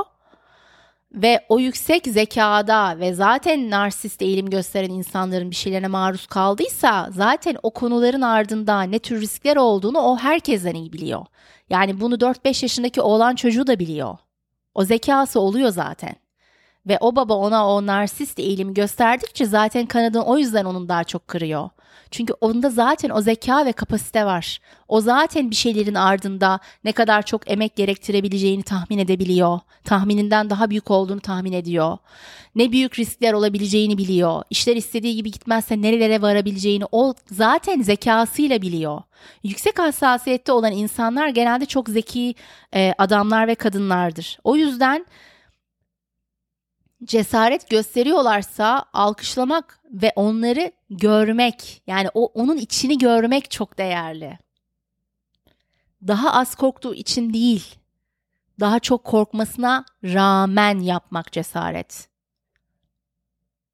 Ve o yüksek zekada ve zaten narsist eğilim gösteren insanların bir şeylerine maruz kaldıysa zaten o konuların ardında ne tür riskler olduğunu o herkesten iyi biliyor. Yani bunu 4-5 yaşındaki oğlan çocuğu da biliyor. O zekası oluyor zaten. Ve o baba ona o narsist eğilimi gösterdikçe zaten kanadını o yüzden onun daha çok kırıyor. Çünkü onda zaten o zeka ve kapasite var. O zaten bir şeylerin ardında ne kadar çok emek gerektirebileceğini tahmin edebiliyor. Tahmininden daha büyük olduğunu tahmin ediyor. Ne büyük riskler olabileceğini biliyor. İşler istediği gibi gitmezse nerelere varabileceğini o zaten zekasıyla biliyor. Yüksek hassasiyette olan insanlar genelde çok zeki e, adamlar ve kadınlardır. O yüzden cesaret gösteriyorlarsa alkışlamak ve onları görmek yani o onun içini görmek çok değerli. Daha az korktuğu için değil, daha çok korkmasına rağmen yapmak cesaret.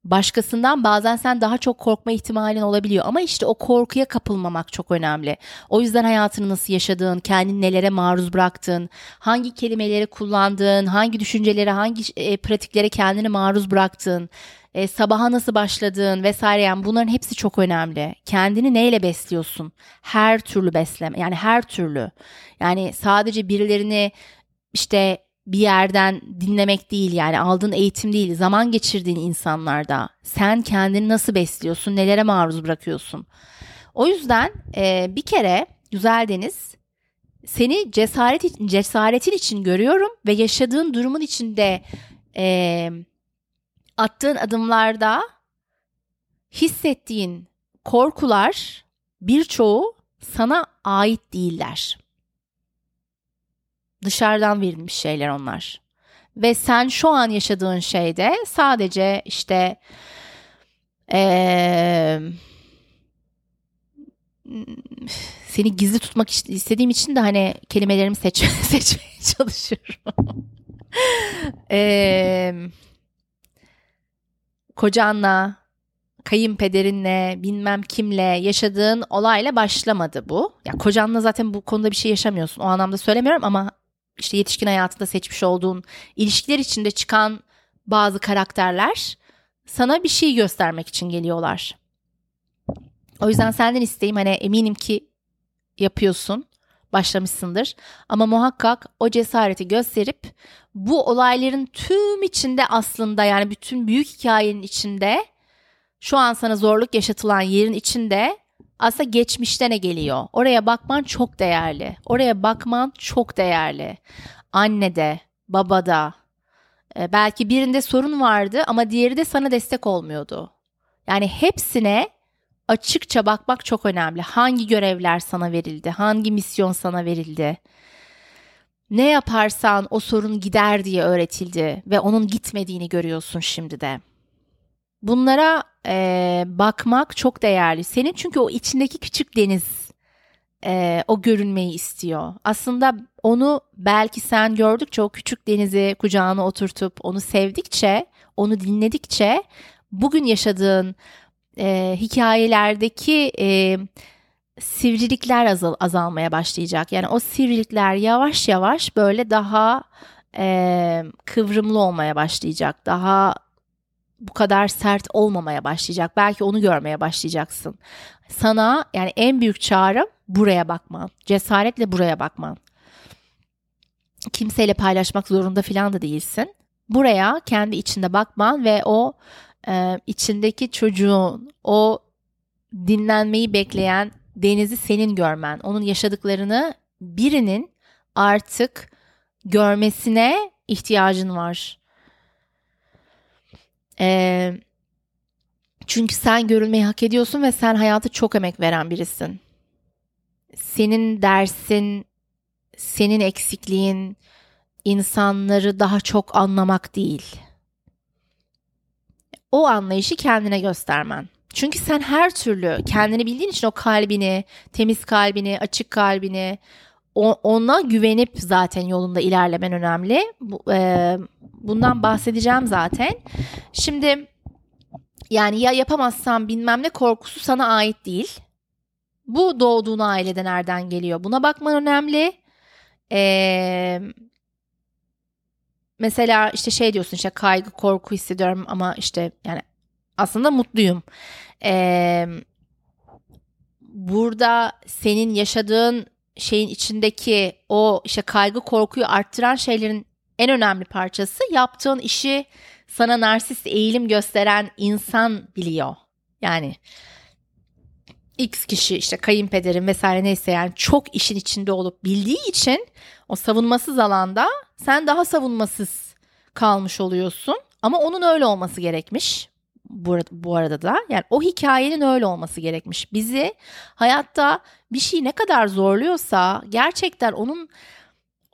Başkasından bazen sen daha çok korkma ihtimalin olabiliyor ama işte o korkuya kapılmamak çok önemli. O yüzden hayatını nasıl yaşadığın, kendini nelere maruz bıraktığın, hangi kelimeleri kullandığın, hangi düşüncelere, hangi e, pratiklere kendini maruz bıraktığın, e, sabaha nasıl başladığın vesaire yani bunların hepsi çok önemli. Kendini neyle besliyorsun? Her türlü besleme yani her türlü. Yani sadece birilerini işte bir yerden dinlemek değil yani aldığın eğitim değil zaman geçirdiğin insanlarda sen kendini nasıl besliyorsun nelere maruz bırakıyorsun? O yüzden e, bir kere güzel deniz seni cesaret cesaretin için görüyorum ve yaşadığın durumun içinde e, attığın adımlarda hissettiğin korkular birçoğu sana ait değiller dışarıdan verilmiş şeyler onlar. Ve sen şu an yaşadığın şeyde sadece işte ee, seni gizli tutmak istediğim için de hani kelimelerimi seç seçmeye çalışıyorum. ee, kocanla, kayınpederinle, bilmem kimle yaşadığın olayla başlamadı bu. Ya kocanla zaten bu konuda bir şey yaşamıyorsun. O anlamda söylemiyorum ama işte yetişkin hayatında seçmiş olduğun ilişkiler içinde çıkan bazı karakterler sana bir şey göstermek için geliyorlar. O yüzden senden isteğim hani eminim ki yapıyorsun, başlamışsındır. Ama muhakkak o cesareti gösterip bu olayların tüm içinde aslında yani bütün büyük hikayenin içinde şu an sana zorluk yaşatılan yerin içinde aslında geçmişte ne geliyor? Oraya bakman çok değerli. Oraya bakman çok değerli. Annede, babada, e, belki birinde sorun vardı ama diğeri de sana destek olmuyordu. Yani hepsine açıkça bakmak çok önemli. Hangi görevler sana verildi? Hangi misyon sana verildi? Ne yaparsan o sorun gider diye öğretildi ve onun gitmediğini görüyorsun şimdi de. Bunlara e, bakmak çok değerli. Senin çünkü o içindeki küçük deniz e, o görünmeyi istiyor. Aslında onu belki sen gördükçe o küçük denizi kucağına oturtup onu sevdikçe, onu dinledikçe bugün yaşadığın e, hikayelerdeki e, sivrilikler azal, azalmaya başlayacak. Yani o sivrilikler yavaş yavaş böyle daha e, kıvrımlı olmaya başlayacak. Daha bu kadar sert olmamaya başlayacak. Belki onu görmeye başlayacaksın. Sana yani en büyük çağrım buraya bakman. Cesaretle buraya bakman. Kimseyle paylaşmak zorunda falan da değilsin. Buraya kendi içinde bakman ve o e, içindeki çocuğun, o dinlenmeyi bekleyen denizi senin görmen. Onun yaşadıklarını birinin artık görmesine ihtiyacın var. Ee, çünkü sen görülmeyi hak ediyorsun ve sen hayatı çok emek veren birisin. Senin dersin, senin eksikliğin insanları daha çok anlamak değil. O anlayışı kendine göstermen. Çünkü sen her türlü kendini bildiğin için o kalbini, temiz kalbini, açık kalbini, ona güvenip zaten yolunda ilerlemen önemli. Bu, e, bundan bahsedeceğim zaten. Şimdi yani ya yapamazsam bilmem ne korkusu sana ait değil. Bu doğduğun ailede nereden geliyor? Buna bakman önemli. Ee, mesela işte şey diyorsun işte kaygı korku hissediyorum ama işte yani aslında mutluyum. Ee, burada senin yaşadığın şeyin içindeki o işte kaygı korkuyu arttıran şeylerin en önemli parçası yaptığın işi sana narsist eğilim gösteren insan biliyor. Yani X kişi işte kayınpederin vesaire neyse yani çok işin içinde olup bildiği için o savunmasız alanda sen daha savunmasız kalmış oluyorsun. Ama onun öyle olması gerekmiş. Bu, arada da yani o hikayenin öyle olması gerekmiş. Bizi hayatta bir şey ne kadar zorluyorsa gerçekten onun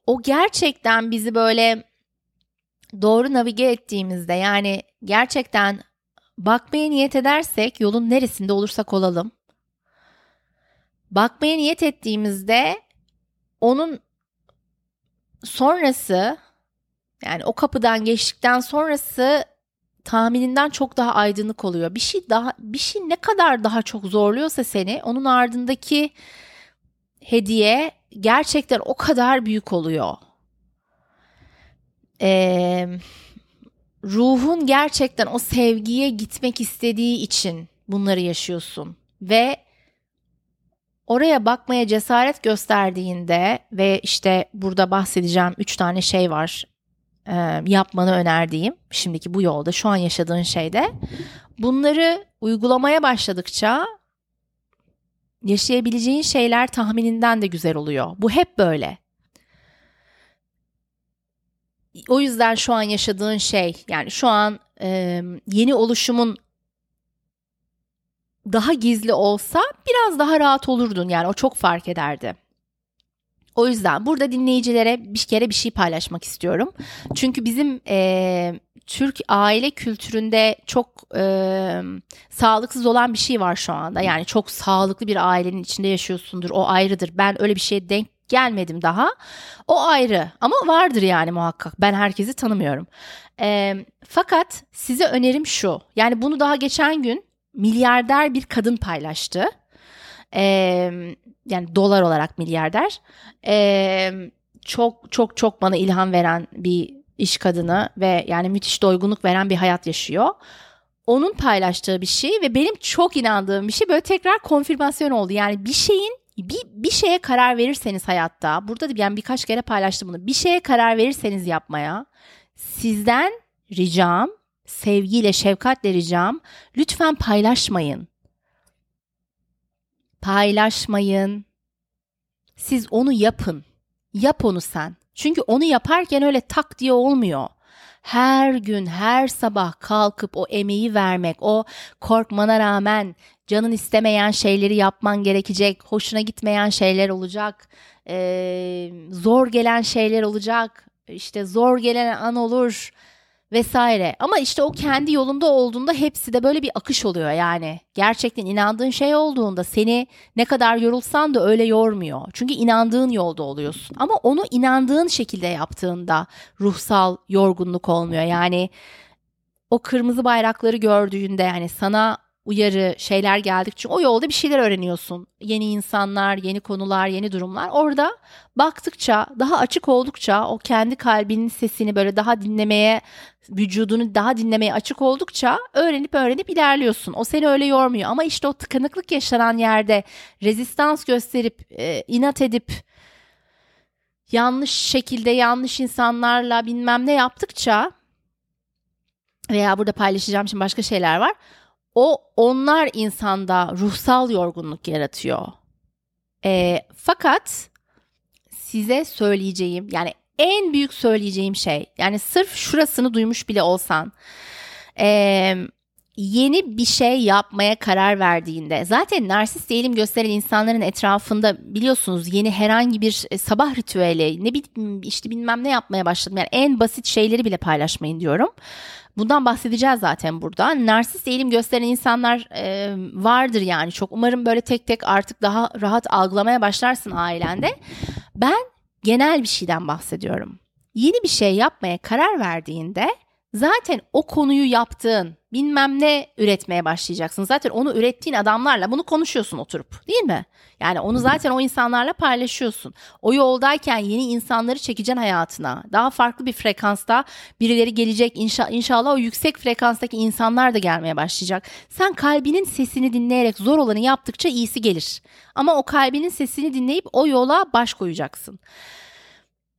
o gerçekten bizi böyle doğru navige ettiğimizde yani gerçekten bakmaya niyet edersek yolun neresinde olursak olalım bakmaya niyet ettiğimizde onun sonrası yani o kapıdan geçtikten sonrası tahmininden çok daha aydınlık oluyor. Bir şey daha bir şey ne kadar daha çok zorluyorsa seni onun ardındaki hediye gerçekten o kadar büyük oluyor. Ee, ruhun gerçekten o sevgiye gitmek istediği için bunları yaşıyorsun ve oraya bakmaya cesaret gösterdiğinde ve işte burada bahsedeceğim üç tane şey var e, yapmanı önerdiğim şimdiki bu yolda şu an yaşadığın şeyde bunları uygulamaya başladıkça yaşayabileceğin şeyler tahmininden de güzel oluyor. Bu hep böyle. O yüzden şu an yaşadığın şey yani şu an e, yeni oluşumun daha gizli olsa biraz daha rahat olurdun yani o çok fark ederdi. O yüzden burada dinleyicilere bir kere bir şey paylaşmak istiyorum. Çünkü bizim e, Türk aile kültüründe çok e, sağlıksız olan bir şey var şu anda. Yani çok sağlıklı bir ailenin içinde yaşıyorsundur. O ayrıdır. Ben öyle bir şeye denk gelmedim daha. O ayrı ama vardır yani muhakkak. Ben herkesi tanımıyorum. E, fakat size önerim şu. Yani bunu daha geçen gün milyarder bir kadın paylaştı. E, yani dolar olarak milyarder. E, çok çok çok bana ilham veren bir iş kadını ve yani müthiş doygunluk veren bir hayat yaşıyor. Onun paylaştığı bir şey ve benim çok inandığım bir şey böyle tekrar konfirmasyon oldu. Yani bir şeyin bir, bir şeye karar verirseniz hayatta burada da yani birkaç kere paylaştım bunu. Bir şeye karar verirseniz yapmaya sizden ricam sevgiyle şefkatle ricam lütfen paylaşmayın. Paylaşmayın. Siz onu yapın. Yap onu sen. Çünkü onu yaparken öyle tak diye olmuyor. Her gün, her sabah kalkıp o emeği vermek, o korkmana rağmen canın istemeyen şeyleri yapman gerekecek, hoşuna gitmeyen şeyler olacak, ee, zor gelen şeyler olacak, işte zor gelen an olur, vesaire. Ama işte o kendi yolunda olduğunda hepsi de böyle bir akış oluyor yani. Gerçekten inandığın şey olduğunda seni ne kadar yorulsan da öyle yormuyor. Çünkü inandığın yolda oluyorsun. Ama onu inandığın şekilde yaptığında ruhsal yorgunluk olmuyor. Yani o kırmızı bayrakları gördüğünde yani sana uyarı şeyler geldikçe o yolda bir şeyler öğreniyorsun. Yeni insanlar, yeni konular, yeni durumlar. Orada baktıkça, daha açık oldukça o kendi kalbinin sesini böyle daha dinlemeye, vücudunu daha dinlemeye açık oldukça öğrenip öğrenip ilerliyorsun. O seni öyle yormuyor ama işte o tıkanıklık yaşanan yerde rezistans gösterip, e, inat edip yanlış şekilde yanlış insanlarla bilmem ne yaptıkça veya burada paylaşacağım şimdi başka şeyler var o onlar insanda ruhsal yorgunluk yaratıyor. E, fakat size söyleyeceğim yani en büyük söyleyeceğim şey yani sırf şurasını duymuş bile olsan e, yeni bir şey yapmaya karar verdiğinde zaten narsist eğilim gösteren insanların etrafında biliyorsunuz yeni herhangi bir e, sabah ritüeli ne bileyim işte bilmem ne yapmaya başladım yani en basit şeyleri bile paylaşmayın diyorum. Bundan bahsedeceğiz zaten burada. Narsist eğilim gösteren insanlar e, vardır yani çok. Umarım böyle tek tek artık daha rahat algılamaya başlarsın ailende. Ben genel bir şeyden bahsediyorum. Yeni bir şey yapmaya karar verdiğinde zaten o konuyu yaptığın bilmem ne üretmeye başlayacaksın. Zaten onu ürettiğin adamlarla bunu konuşuyorsun oturup değil mi? Yani onu zaten o insanlarla paylaşıyorsun. O yoldayken yeni insanları çekeceksin hayatına. Daha farklı bir frekansta birileri gelecek. İnşa, inşallah o yüksek frekanstaki insanlar da gelmeye başlayacak. Sen kalbinin sesini dinleyerek zor olanı yaptıkça iyisi gelir. Ama o kalbinin sesini dinleyip o yola baş koyacaksın.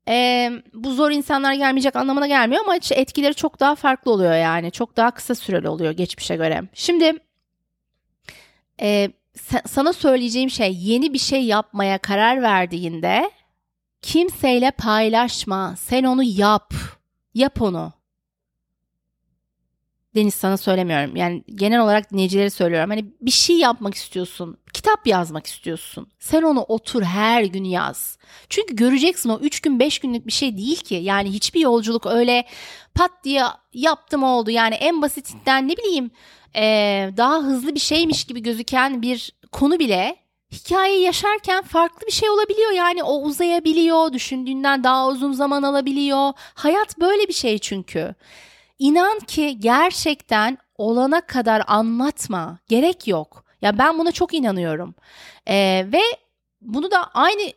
Ee, bu zor insanlar gelmeyecek anlamına gelmiyor ama etkileri çok daha farklı oluyor yani. Çok daha kısa süreli oluyor geçmişe göre. Şimdi e, sana söyleyeceğim şey yeni bir şey yapmaya karar verdiğinde kimseyle paylaşma. Sen onu yap. Yap onu. Deniz sana söylemiyorum. Yani genel olarak dinleyicilere söylüyorum. Hani bir şey yapmak istiyorsun. Kitap yazmak istiyorsun. Sen onu otur her gün yaz. Çünkü göreceksin o 3 gün 5 günlük bir şey değil ki. Yani hiçbir yolculuk öyle pat diye yaptım oldu. Yani en basitinden ne bileyim ee, daha hızlı bir şeymiş gibi gözüken bir konu bile hikayeyi yaşarken farklı bir şey olabiliyor. Yani o uzayabiliyor, düşündüğünden daha uzun zaman alabiliyor. Hayat böyle bir şey çünkü. İnan ki gerçekten olana kadar anlatma. Gerek yok. Ya ben buna çok inanıyorum. Ee, ve bunu da aynı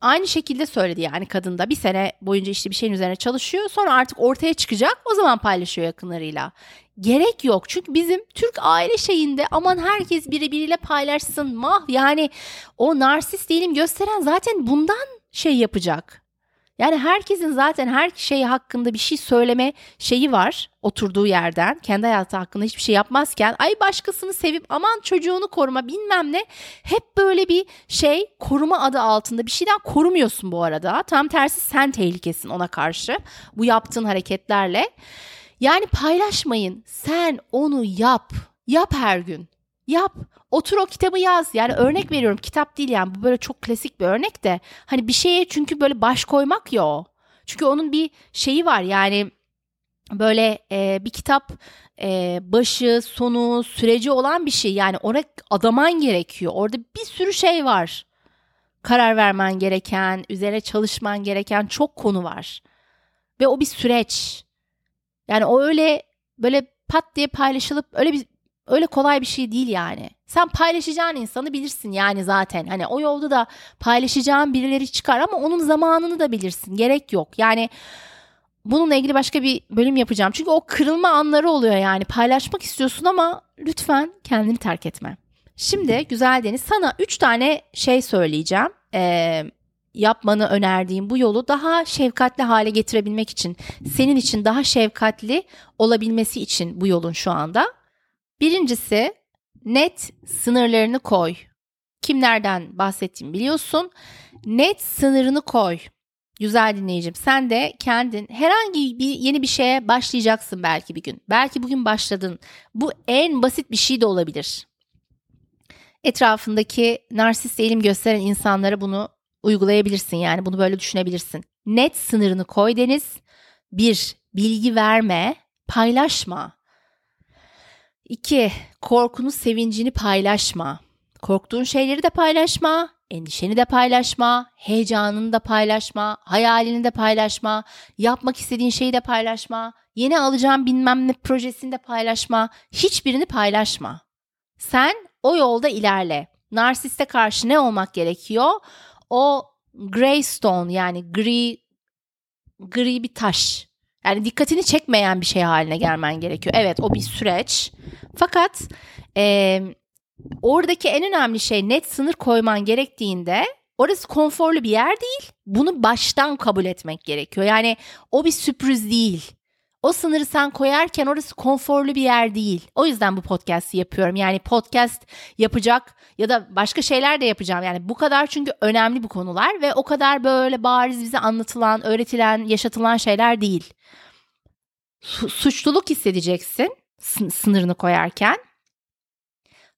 aynı şekilde söyledi yani kadın da bir sene boyunca işte bir şeyin üzerine çalışıyor. Sonra artık ortaya çıkacak o zaman paylaşıyor yakınlarıyla. Gerek yok çünkü bizim Türk aile şeyinde aman herkes birbiriyle paylaşsın mah yani o narsist değilim gösteren zaten bundan şey yapacak. Yani herkesin zaten her şey hakkında bir şey söyleme şeyi var oturduğu yerden. Kendi hayatı hakkında hiçbir şey yapmazken ay başkasını sevip aman çocuğunu koruma bilmem ne. Hep böyle bir şey koruma adı altında bir şeyden korumuyorsun bu arada. Tam tersi sen tehlikesin ona karşı bu yaptığın hareketlerle. Yani paylaşmayın. Sen onu yap. Yap her gün. Yap. Otur o kitabı yaz. Yani örnek veriyorum kitap değil yani bu böyle çok klasik bir örnek de. Hani bir şeye çünkü böyle baş koymak ya o. Çünkü onun bir şeyi var yani böyle e, bir kitap e, başı sonu süreci olan bir şey. Yani ona adaman gerekiyor. Orada bir sürü şey var. Karar vermen gereken, üzerine çalışman gereken çok konu var. Ve o bir süreç. Yani o öyle böyle pat diye paylaşılıp öyle bir öyle kolay bir şey değil yani. Sen paylaşacağın insanı bilirsin yani zaten. Hani o yolda da paylaşacağın birileri çıkar ama onun zamanını da bilirsin. Gerek yok. Yani bununla ilgili başka bir bölüm yapacağım. Çünkü o kırılma anları oluyor yani. Paylaşmak istiyorsun ama lütfen kendini terk etme. Şimdi güzel Deniz sana 3 tane şey söyleyeceğim. Ee, yapmanı önerdiğim bu yolu daha şefkatli hale getirebilmek için, senin için daha şefkatli olabilmesi için bu yolun şu anda. Birincisi net sınırlarını koy. Kimlerden bahsettiğimi biliyorsun. Net sınırını koy. Güzel dinleyicim sen de kendin herhangi bir yeni bir şeye başlayacaksın belki bir gün. Belki bugün başladın. Bu en basit bir şey de olabilir. Etrafındaki narsist eğilim gösteren insanlara bunu uygulayabilirsin yani bunu böyle düşünebilirsin. Net sınırını koy Deniz. Bir, bilgi verme, paylaşma. İki, korkunu sevincini paylaşma. Korktuğun şeyleri de paylaşma, endişeni de paylaşma, heyecanını da paylaşma, hayalini de paylaşma, yapmak istediğin şeyi de paylaşma, yeni alacağım bilmem ne projesini de paylaşma, hiçbirini paylaşma. Sen o yolda ilerle. Narsiste karşı ne olmak gerekiyor? O gray stone yani gri gri bir taş. Yani dikkatini çekmeyen bir şey haline gelmen gerekiyor. Evet o bir süreç. Fakat e, oradaki en önemli şey net sınır koyman gerektiğinde orası konforlu bir yer değil. Bunu baştan kabul etmek gerekiyor. Yani o bir sürpriz değil. O sınırı sen koyarken orası konforlu bir yer değil. O yüzden bu podcast'i yapıyorum. Yani podcast yapacak ya da başka şeyler de yapacağım. Yani bu kadar çünkü önemli bu konular ve o kadar böyle bariz bize anlatılan, öğretilen, yaşatılan şeyler değil. Suçluluk hissedeceksin sınırını koyarken.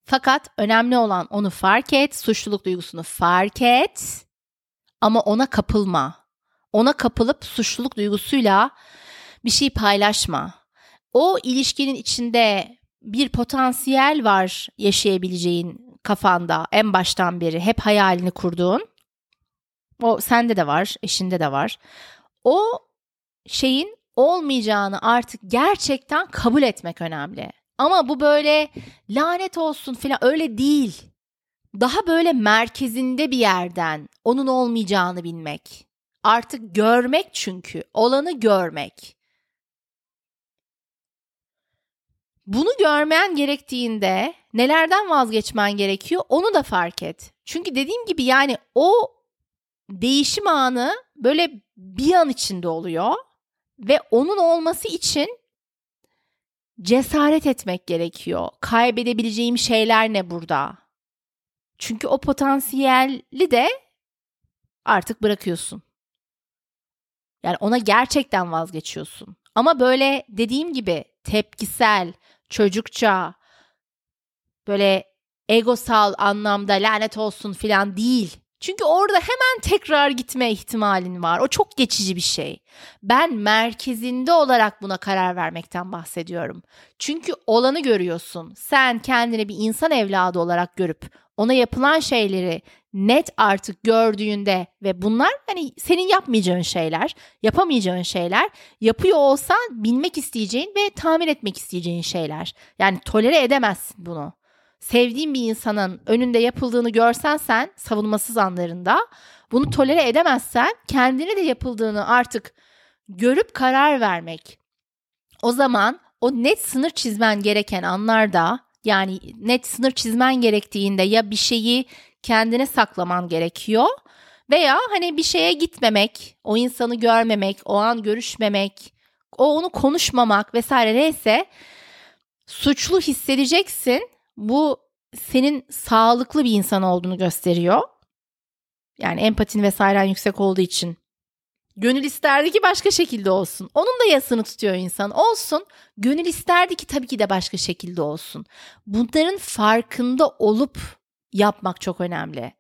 Fakat önemli olan onu fark et, suçluluk duygusunu fark et ama ona kapılma. Ona kapılıp suçluluk duygusuyla bir şey paylaşma. O ilişkinin içinde bir potansiyel var yaşayabileceğin kafanda en baştan beri hep hayalini kurduğun. O sende de var, eşinde de var. O şeyin olmayacağını artık gerçekten kabul etmek önemli. Ama bu böyle lanet olsun falan öyle değil. Daha böyle merkezinde bir yerden onun olmayacağını bilmek. Artık görmek çünkü olanı görmek. Bunu görmen gerektiğinde nelerden vazgeçmen gerekiyor onu da fark et. Çünkü dediğim gibi yani o değişim anı böyle bir an içinde oluyor ve onun olması için cesaret etmek gerekiyor. Kaybedebileceğim şeyler ne burada? Çünkü o potansiyeli de artık bırakıyorsun. Yani ona gerçekten vazgeçiyorsun. Ama böyle dediğim gibi tepkisel, çocukça, böyle egosal anlamda lanet olsun filan değil. Çünkü orada hemen tekrar gitme ihtimalin var. O çok geçici bir şey. Ben merkezinde olarak buna karar vermekten bahsediyorum. Çünkü olanı görüyorsun. Sen kendini bir insan evladı olarak görüp ona yapılan şeyleri net artık gördüğünde ve bunlar hani senin yapmayacağın şeyler, yapamayacağın şeyler, yapıyor olsan bilmek isteyeceğin ve tamir etmek isteyeceğin şeyler. Yani tolere edemezsin bunu sevdiğin bir insanın önünde yapıldığını görsen sen savunmasız anlarında bunu tolere edemezsen kendine de yapıldığını artık görüp karar vermek. O zaman o net sınır çizmen gereken anlarda yani net sınır çizmen gerektiğinde ya bir şeyi kendine saklaman gerekiyor veya hani bir şeye gitmemek, o insanı görmemek, o an görüşmemek, o onu konuşmamak vesaire neyse suçlu hissedeceksin bu senin sağlıklı bir insan olduğunu gösteriyor. Yani empatin vesairen yüksek olduğu için. Gönül isterdi ki başka şekilde olsun. Onun da yasını tutuyor insan. Olsun. Gönül isterdi ki tabii ki de başka şekilde olsun. Bunların farkında olup yapmak çok önemli.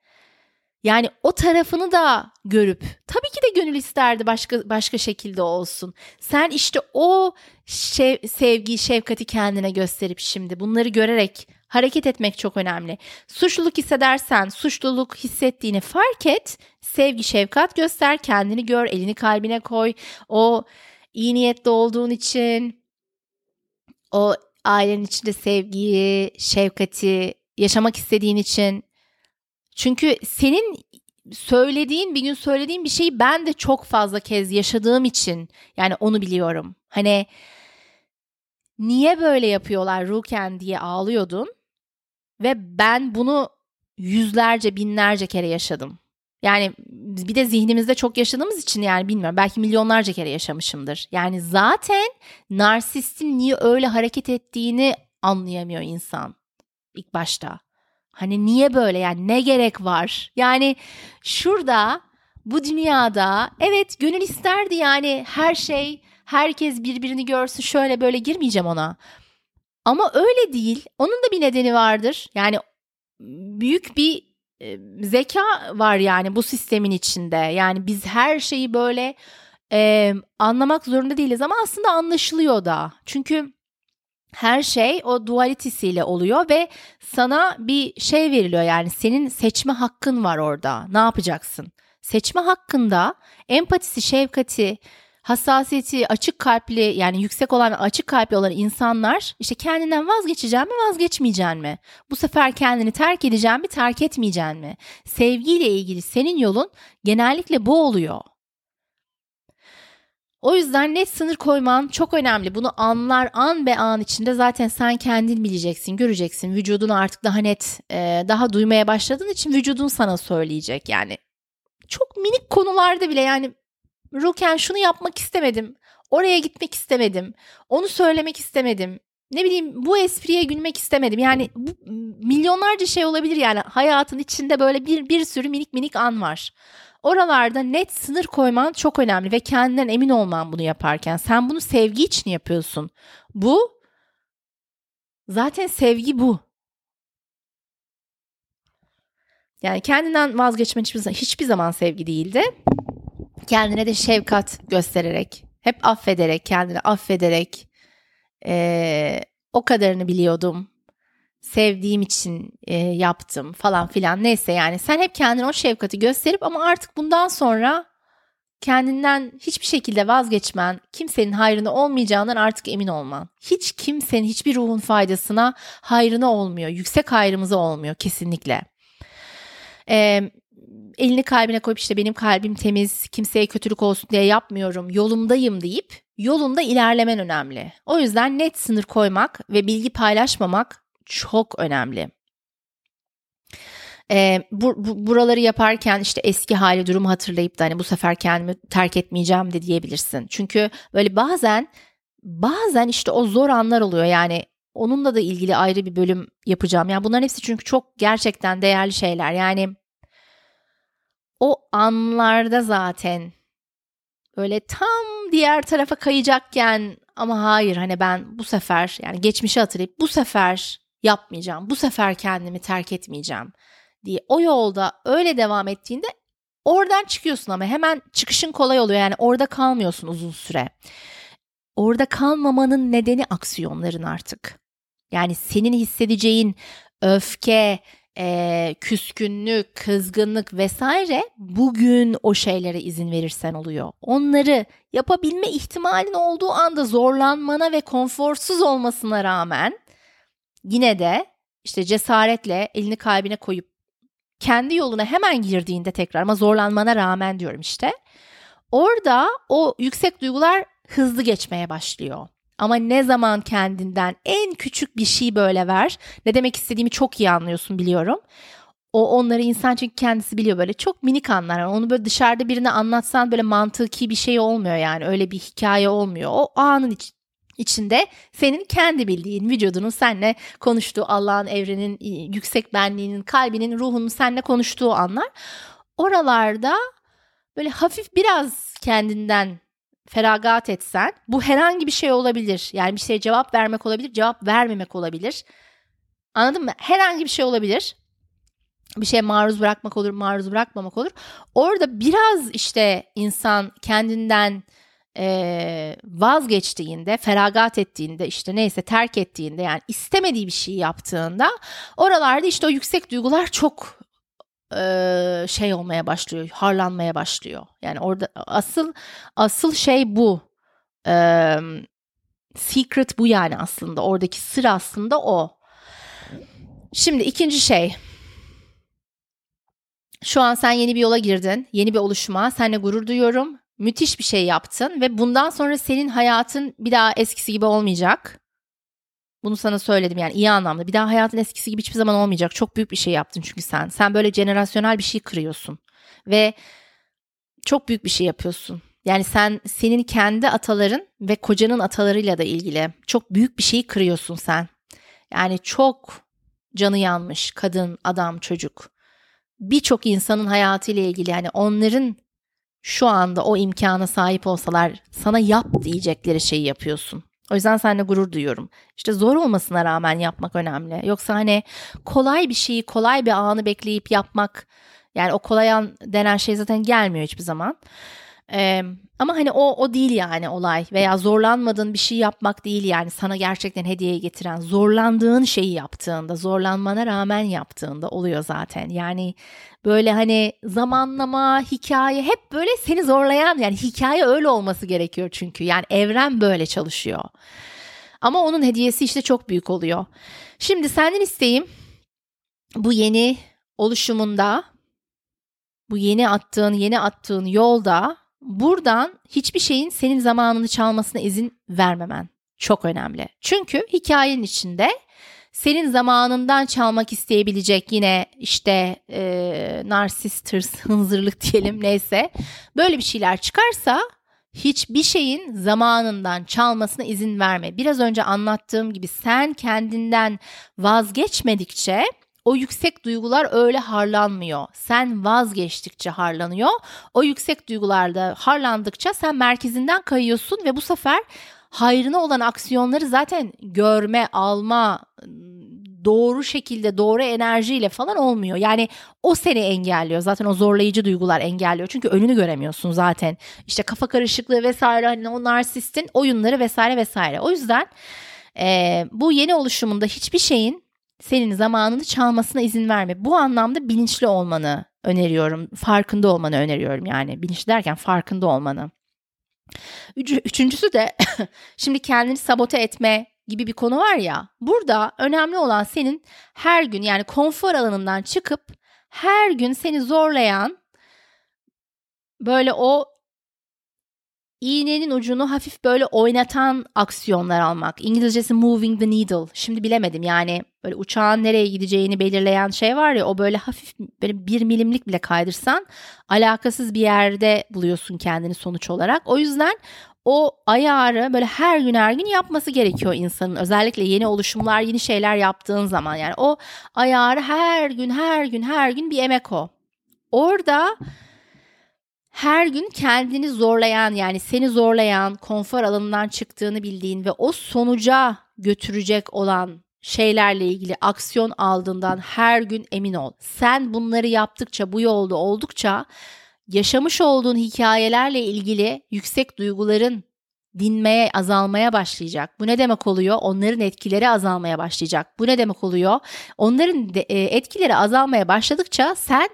Yani o tarafını da görüp tabii ki de gönül isterdi başka başka şekilde olsun. Sen işte o şev, sevgiyi, şefkati kendine gösterip şimdi bunları görerek hareket etmek çok önemli. Suçluluk hissedersen suçluluk hissettiğini fark et. Sevgi, şefkat göster, kendini gör, elini kalbine koy. O iyi niyetli olduğun için o ailenin içinde sevgiyi, şefkati yaşamak istediğin için çünkü senin söylediğin bir gün söylediğin bir şeyi ben de çok fazla kez yaşadığım için yani onu biliyorum. Hani niye böyle yapıyorlar Ruken diye ağlıyordun ve ben bunu yüzlerce binlerce kere yaşadım. Yani bir de zihnimizde çok yaşadığımız için yani bilmiyorum belki milyonlarca kere yaşamışımdır. Yani zaten narsistin niye öyle hareket ettiğini anlayamıyor insan ilk başta. Hani niye böyle yani ne gerek var? Yani şurada bu dünyada evet gönül isterdi yani her şey herkes birbirini görsün şöyle böyle girmeyeceğim ona. Ama öyle değil. Onun da bir nedeni vardır. Yani büyük bir e, zeka var yani bu sistemin içinde. Yani biz her şeyi böyle e, anlamak zorunda değiliz ama aslında anlaşılıyor da. Çünkü her şey o dualitesiyle oluyor ve sana bir şey veriliyor yani senin seçme hakkın var orada. Ne yapacaksın? Seçme hakkında empatisi, şefkati, hassasiyeti, açık kalpli yani yüksek olan açık kalpli olan insanlar işte kendinden vazgeçeceğim mi vazgeçmeyeceğim mi? Bu sefer kendini terk edeceğim mi terk etmeyeceğim mi? Sevgiyle ilgili senin yolun genellikle bu oluyor. O yüzden net sınır koyman çok önemli. Bunu anlar an be an içinde zaten sen kendin bileceksin, göreceksin. Vücudun artık daha net, e, daha duymaya başladığın için vücudun sana söyleyecek. Yani çok minik konularda bile yani Ruken şunu yapmak istemedim. Oraya gitmek istemedim. Onu söylemek istemedim. Ne bileyim bu espriye gülmek istemedim. Yani bu milyonlarca şey olabilir yani hayatın içinde böyle bir bir sürü minik minik an var. Oralarda net sınır koyman çok önemli ve kendinden emin olman bunu yaparken. Sen bunu sevgi için yapıyorsun. Bu zaten sevgi bu. Yani kendinden vazgeçmen hiçbir hiçbir zaman sevgi değildi. Kendine de şefkat göstererek, hep affederek, kendini affederek ee, o kadarını biliyordum sevdiğim için e, yaptım falan filan neyse yani sen hep kendine o şefkati gösterip ama artık bundan sonra kendinden hiçbir şekilde vazgeçmen, kimsenin hayrına olmayacağından artık emin olman. Hiç kimsenin hiçbir ruhun faydasına hayrına olmuyor. Yüksek hayrımıza olmuyor kesinlikle. Ee, elini kalbine koyup işte benim kalbim temiz, kimseye kötülük olsun diye yapmıyorum, yolumdayım deyip yolunda ilerlemen önemli. O yüzden net sınır koymak ve bilgi paylaşmamak çok önemli. E, bu, bu, buraları yaparken işte eski hali durumu hatırlayıp da hani bu sefer kendimi terk etmeyeceğim de diyebilirsin. Çünkü böyle bazen bazen işte o zor anlar oluyor yani onunla da ilgili ayrı bir bölüm yapacağım. Yani bunların hepsi çünkü çok gerçekten değerli şeyler. Yani o anlarda zaten öyle tam diğer tarafa kayacakken ama hayır hani ben bu sefer yani geçmişi hatırlayıp bu sefer yapmayacağım. Bu sefer kendimi terk etmeyeceğim diye o yolda öyle devam ettiğinde oradan çıkıyorsun ama hemen çıkışın kolay oluyor. Yani orada kalmıyorsun uzun süre. Orada kalmamanın nedeni aksiyonların artık. Yani senin hissedeceğin öfke, e, küskünlük, kızgınlık vesaire bugün o şeylere izin verirsen oluyor. Onları yapabilme ihtimalin olduğu anda zorlanmana ve konforsuz olmasına rağmen yine de işte cesaretle elini kalbine koyup kendi yoluna hemen girdiğinde tekrar ama zorlanmana rağmen diyorum işte. Orada o yüksek duygular hızlı geçmeye başlıyor. Ama ne zaman kendinden en küçük bir şey böyle ver. Ne demek istediğimi çok iyi anlıyorsun biliyorum. O onları insan çünkü kendisi biliyor böyle çok minik anlar. Yani onu böyle dışarıda birine anlatsan böyle mantıki bir şey olmuyor yani öyle bir hikaye olmuyor. O anın iç, içinde senin kendi bildiğin vücudunun seninle konuştuğu Allah'ın evrenin yüksek benliğinin kalbinin ruhunun seninle konuştuğu anlar. Oralarda böyle hafif biraz kendinden feragat etsen bu herhangi bir şey olabilir. Yani bir şeye cevap vermek olabilir, cevap vermemek olabilir. Anladın mı? Herhangi bir şey olabilir. Bir şeye maruz bırakmak olur, maruz bırakmamak olur. Orada biraz işte insan kendinden e, vazgeçtiğinde, feragat ettiğinde, işte neyse terk ettiğinde yani istemediği bir şey yaptığında oralarda işte o yüksek duygular çok şey olmaya başlıyor, harlanmaya başlıyor. Yani orada asıl asıl şey bu. Secret bu yani aslında. Oradaki sır aslında o. Şimdi ikinci şey. Şu an sen yeni bir yola girdin. Yeni bir oluşuma. Seninle gurur duyuyorum. Müthiş bir şey yaptın ve bundan sonra senin hayatın bir daha eskisi gibi olmayacak. Bunu sana söyledim yani iyi anlamda. Bir daha hayatın eskisi gibi hiçbir zaman olmayacak. Çok büyük bir şey yaptın çünkü sen. Sen böyle jenerasyonel bir şey kırıyorsun. Ve çok büyük bir şey yapıyorsun. Yani sen senin kendi ataların ve kocanın atalarıyla da ilgili çok büyük bir şeyi kırıyorsun sen. Yani çok canı yanmış kadın, adam, çocuk. Birçok insanın hayatıyla ilgili yani onların şu anda o imkana sahip olsalar sana yap diyecekleri şeyi yapıyorsun. O yüzden seninle gurur duyuyorum. İşte zor olmasına rağmen yapmak önemli. Yoksa hani kolay bir şeyi, kolay bir anı bekleyip yapmak yani o kolay an denen şey zaten gelmiyor hiçbir zaman. Ee, ama hani o o değil yani olay veya zorlanmadığın bir şey yapmak değil yani sana gerçekten hediye getiren zorlandığın şeyi yaptığında zorlanmana rağmen yaptığında oluyor zaten. Yani böyle hani zamanlama hikaye hep böyle seni zorlayan yani hikaye öyle olması gerekiyor çünkü. Yani evren böyle çalışıyor. Ama onun hediyesi işte çok büyük oluyor. Şimdi senden isteğim bu yeni oluşumunda bu yeni attığın yeni attığın yolda buradan hiçbir şeyin senin zamanını çalmasına izin vermemen çok önemli. Çünkü hikayenin içinde senin zamanından çalmak isteyebilecek yine işte e, narsist, hınzırlık diyelim neyse böyle bir şeyler çıkarsa hiçbir şeyin zamanından çalmasına izin verme. Biraz önce anlattığım gibi sen kendinden vazgeçmedikçe o yüksek duygular öyle harlanmıyor. Sen vazgeçtikçe harlanıyor. O yüksek duygularda harlandıkça sen merkezinden kayıyorsun ve bu sefer hayrına olan aksiyonları zaten görme, alma, doğru şekilde, doğru enerjiyle falan olmuyor. Yani o seni engelliyor. Zaten o zorlayıcı duygular engelliyor. Çünkü önünü göremiyorsun zaten. İşte kafa karışıklığı vesaire hani o narsistin oyunları vesaire vesaire. O yüzden e, bu yeni oluşumunda hiçbir şeyin senin zamanını çalmasına izin verme. Bu anlamda bilinçli olmanı öneriyorum. Farkında olmanı öneriyorum yani. Bilinçli derken farkında olmanı. Üçüncüsü de şimdi kendini sabote etme gibi bir konu var ya. Burada önemli olan senin her gün yani konfor alanından çıkıp her gün seni zorlayan böyle o iğnenin ucunu hafif böyle oynatan aksiyonlar almak. İngilizcesi moving the needle. Şimdi bilemedim yani böyle uçağın nereye gideceğini belirleyen şey var ya o böyle hafif böyle bir milimlik bile kaydırsan alakasız bir yerde buluyorsun kendini sonuç olarak. O yüzden o ayarı böyle her gün her gün yapması gerekiyor insanın. Özellikle yeni oluşumlar, yeni şeyler yaptığın zaman yani o ayarı her gün her gün her gün bir emek o. Orada her gün kendini zorlayan yani seni zorlayan, konfor alanından çıktığını bildiğin ve o sonuca götürecek olan şeylerle ilgili aksiyon aldığından her gün emin ol. Sen bunları yaptıkça, bu yolda oldukça yaşamış olduğun hikayelerle ilgili yüksek duyguların dinmeye, azalmaya başlayacak. Bu ne demek oluyor? Onların etkileri azalmaya başlayacak. Bu ne demek oluyor? Onların e, etkileri azalmaya başladıkça sen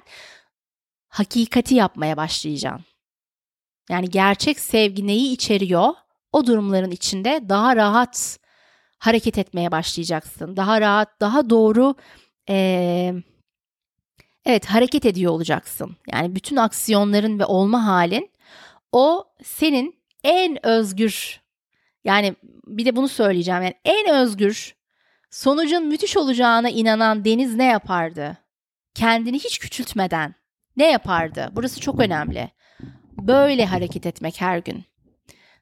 hakikati yapmaya başlayacaksın. Yani gerçek sevgi neyi içeriyor? O durumların içinde daha rahat hareket etmeye başlayacaksın. Daha rahat, daha doğru e, evet hareket ediyor olacaksın. Yani bütün aksiyonların ve olma halin o senin en özgür yani bir de bunu söyleyeceğim. Yani en özgür sonucun müthiş olacağına inanan Deniz ne yapardı? Kendini hiç küçültmeden ne yapardı? Burası çok önemli. Böyle hareket etmek her gün.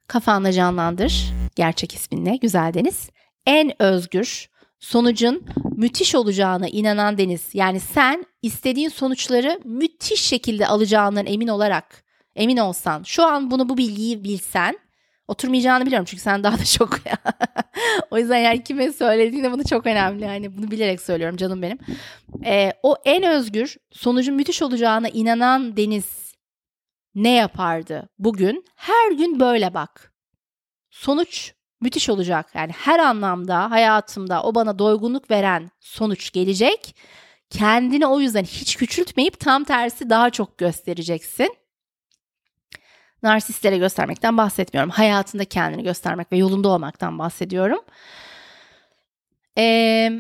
Kafanda canlandır. Gerçek isminle Güzel Deniz. En özgür, sonucun müthiş olacağına inanan Deniz. Yani sen istediğin sonuçları müthiş şekilde alacağından emin olarak, emin olsan, şu an bunu bu bilgiyi bilsen, oturmayacağını biliyorum çünkü sen daha da çok o yüzden yani kime söylediğinde bunu çok önemli yani bunu bilerek söylüyorum canım benim ee, o en özgür sonucun müthiş olacağına inanan Deniz ne yapardı bugün her gün böyle bak sonuç müthiş olacak. Yani her anlamda hayatımda o bana doygunluk veren sonuç gelecek. Kendini o yüzden hiç küçültmeyip tam tersi daha çok göstereceksin. Narsistlere göstermekten bahsetmiyorum. Hayatında kendini göstermek ve yolunda olmaktan bahsediyorum. Ee,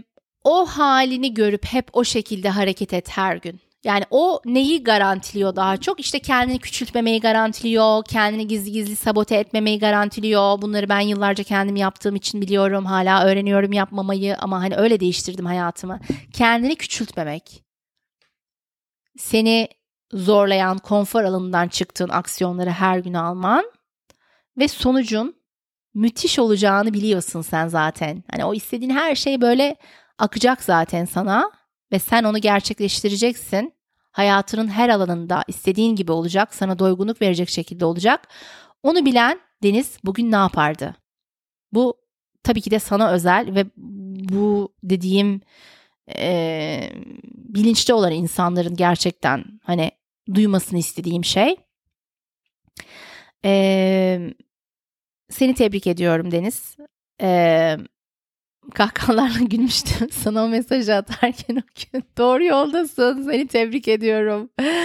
o halini görüp hep o şekilde hareket et her gün. Yani o neyi garantiliyor daha çok? İşte kendini küçültmemeyi garantiliyor, kendini gizli gizli sabote etmemeyi garantiliyor. Bunları ben yıllarca kendim yaptığım için biliyorum. Hala öğreniyorum yapmamayı ama hani öyle değiştirdim hayatımı. Kendini küçültmemek. Seni zorlayan, konfor alanından çıktığın aksiyonları her gün alman ve sonucun müthiş olacağını biliyorsun sen zaten. Hani o istediğin her şey böyle akacak zaten sana ve sen onu gerçekleştireceksin. Hayatının her alanında istediğin gibi olacak, sana doygunluk verecek şekilde olacak. Onu bilen Deniz bugün ne yapardı? Bu tabii ki de sana özel ve bu dediğim e, bilinçli olan insanların gerçekten hani duymasını istediğim şey. E, seni tebrik ediyorum Deniz. E, kahkahalarla gülmüştüm sana o mesajı atarken o gün. Doğru yoldasın seni tebrik ediyorum.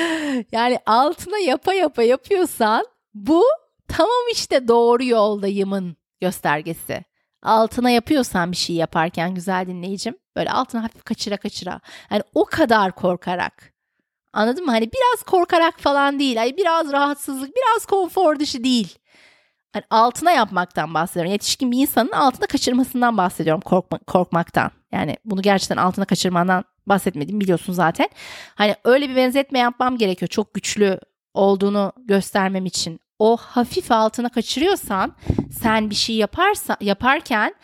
Yani altına yapa yapa yapıyorsan bu tamam işte doğru yoldayımın göstergesi. Altına yapıyorsan bir şey yaparken güzel dinleyicim böyle altına hafif kaçıra kaçıra. Yani o kadar korkarak. Anladın mı? Hani biraz korkarak falan değil. Hani biraz rahatsızlık, biraz konfor dışı değil hani altına yapmaktan bahsediyorum. Yetişkin bir insanın altına kaçırmasından bahsediyorum korkma, korkmaktan. Yani bunu gerçekten altına kaçırmandan bahsetmedim biliyorsun zaten. Hani öyle bir benzetme yapmam gerekiyor. Çok güçlü olduğunu göstermem için. O hafif altına kaçırıyorsan sen bir şey yaparsa yaparken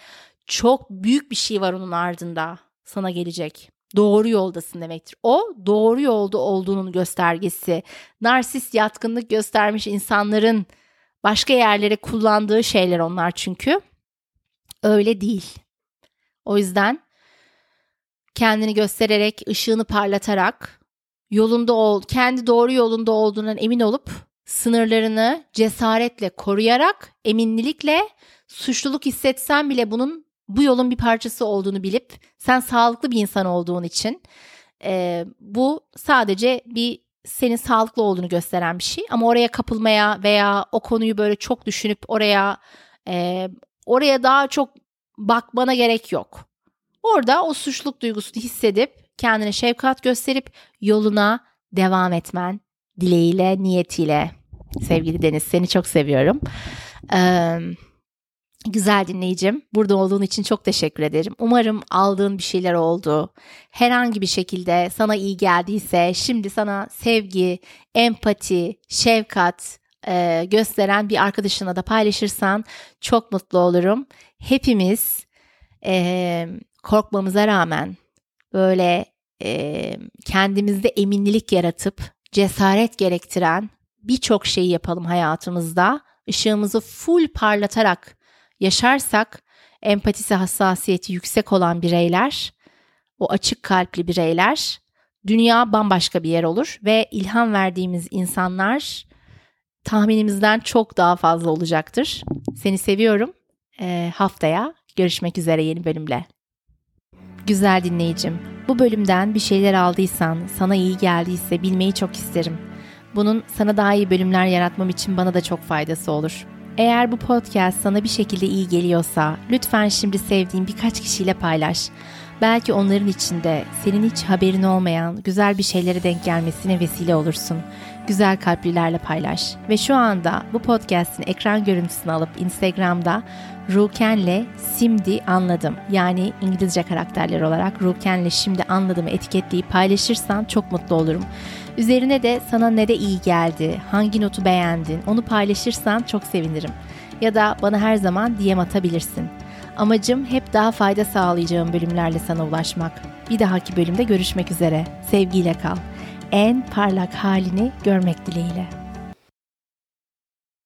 çok büyük bir şey var onun ardında sana gelecek. Doğru yoldasın demektir. O doğru yolda olduğunun göstergesi. Narsist yatkınlık göstermiş insanların Başka yerlere kullandığı şeyler onlar çünkü. Öyle değil. O yüzden kendini göstererek, ışığını parlatarak, yolunda ol, kendi doğru yolunda olduğundan emin olup sınırlarını cesaretle koruyarak, eminlikle suçluluk hissetsen bile bunun bu yolun bir parçası olduğunu bilip sen sağlıklı bir insan olduğun için e, bu sadece bir senin sağlıklı olduğunu gösteren bir şey. Ama oraya kapılmaya veya o konuyu böyle çok düşünüp oraya e, oraya daha çok bakmana gerek yok. Orada o suçluluk duygusunu hissedip kendine şefkat gösterip yoluna devam etmen dileğiyle, niyetiyle. Sevgili Deniz seni çok seviyorum. Ee, Güzel dinleyicim, burada olduğun için çok teşekkür ederim. Umarım aldığın bir şeyler oldu. Herhangi bir şekilde sana iyi geldiyse şimdi sana sevgi, empati, şefkat e, gösteren bir arkadaşına da paylaşırsan çok mutlu olurum. Hepimiz e, korkmamıza rağmen böyle e, kendimizde eminlik yaratıp cesaret gerektiren birçok şeyi yapalım hayatımızda. Işığımızı full parlatarak yaşarsak empatisi hassasiyeti yüksek olan bireyler, o açık kalpli bireyler dünya bambaşka bir yer olur ve ilham verdiğimiz insanlar tahminimizden çok daha fazla olacaktır. Seni seviyorum. E, haftaya görüşmek üzere yeni bölümle. Güzel dinleyicim, bu bölümden bir şeyler aldıysan, sana iyi geldiyse bilmeyi çok isterim. Bunun sana daha iyi bölümler yaratmam için bana da çok faydası olur. Eğer bu podcast sana bir şekilde iyi geliyorsa lütfen şimdi sevdiğin birkaç kişiyle paylaş. Belki onların içinde senin hiç haberin olmayan güzel bir şeylere denk gelmesine vesile olursun. Güzel kalplilerle paylaş. Ve şu anda bu podcast'in ekran görüntüsünü alıp Instagram'da Ruken'le Simdi anladım. Yani İngilizce karakterler olarak Ruken'le şimdi anladımı etiketleyip paylaşırsan çok mutlu olurum. Üzerine de sana ne de iyi geldi, hangi notu beğendin onu paylaşırsan çok sevinirim. Ya da bana her zaman DM atabilirsin. Amacım hep daha fayda sağlayacağım bölümlerle sana ulaşmak. Bir dahaki bölümde görüşmek üzere. Sevgiyle kal. En parlak halini görmek dileğiyle.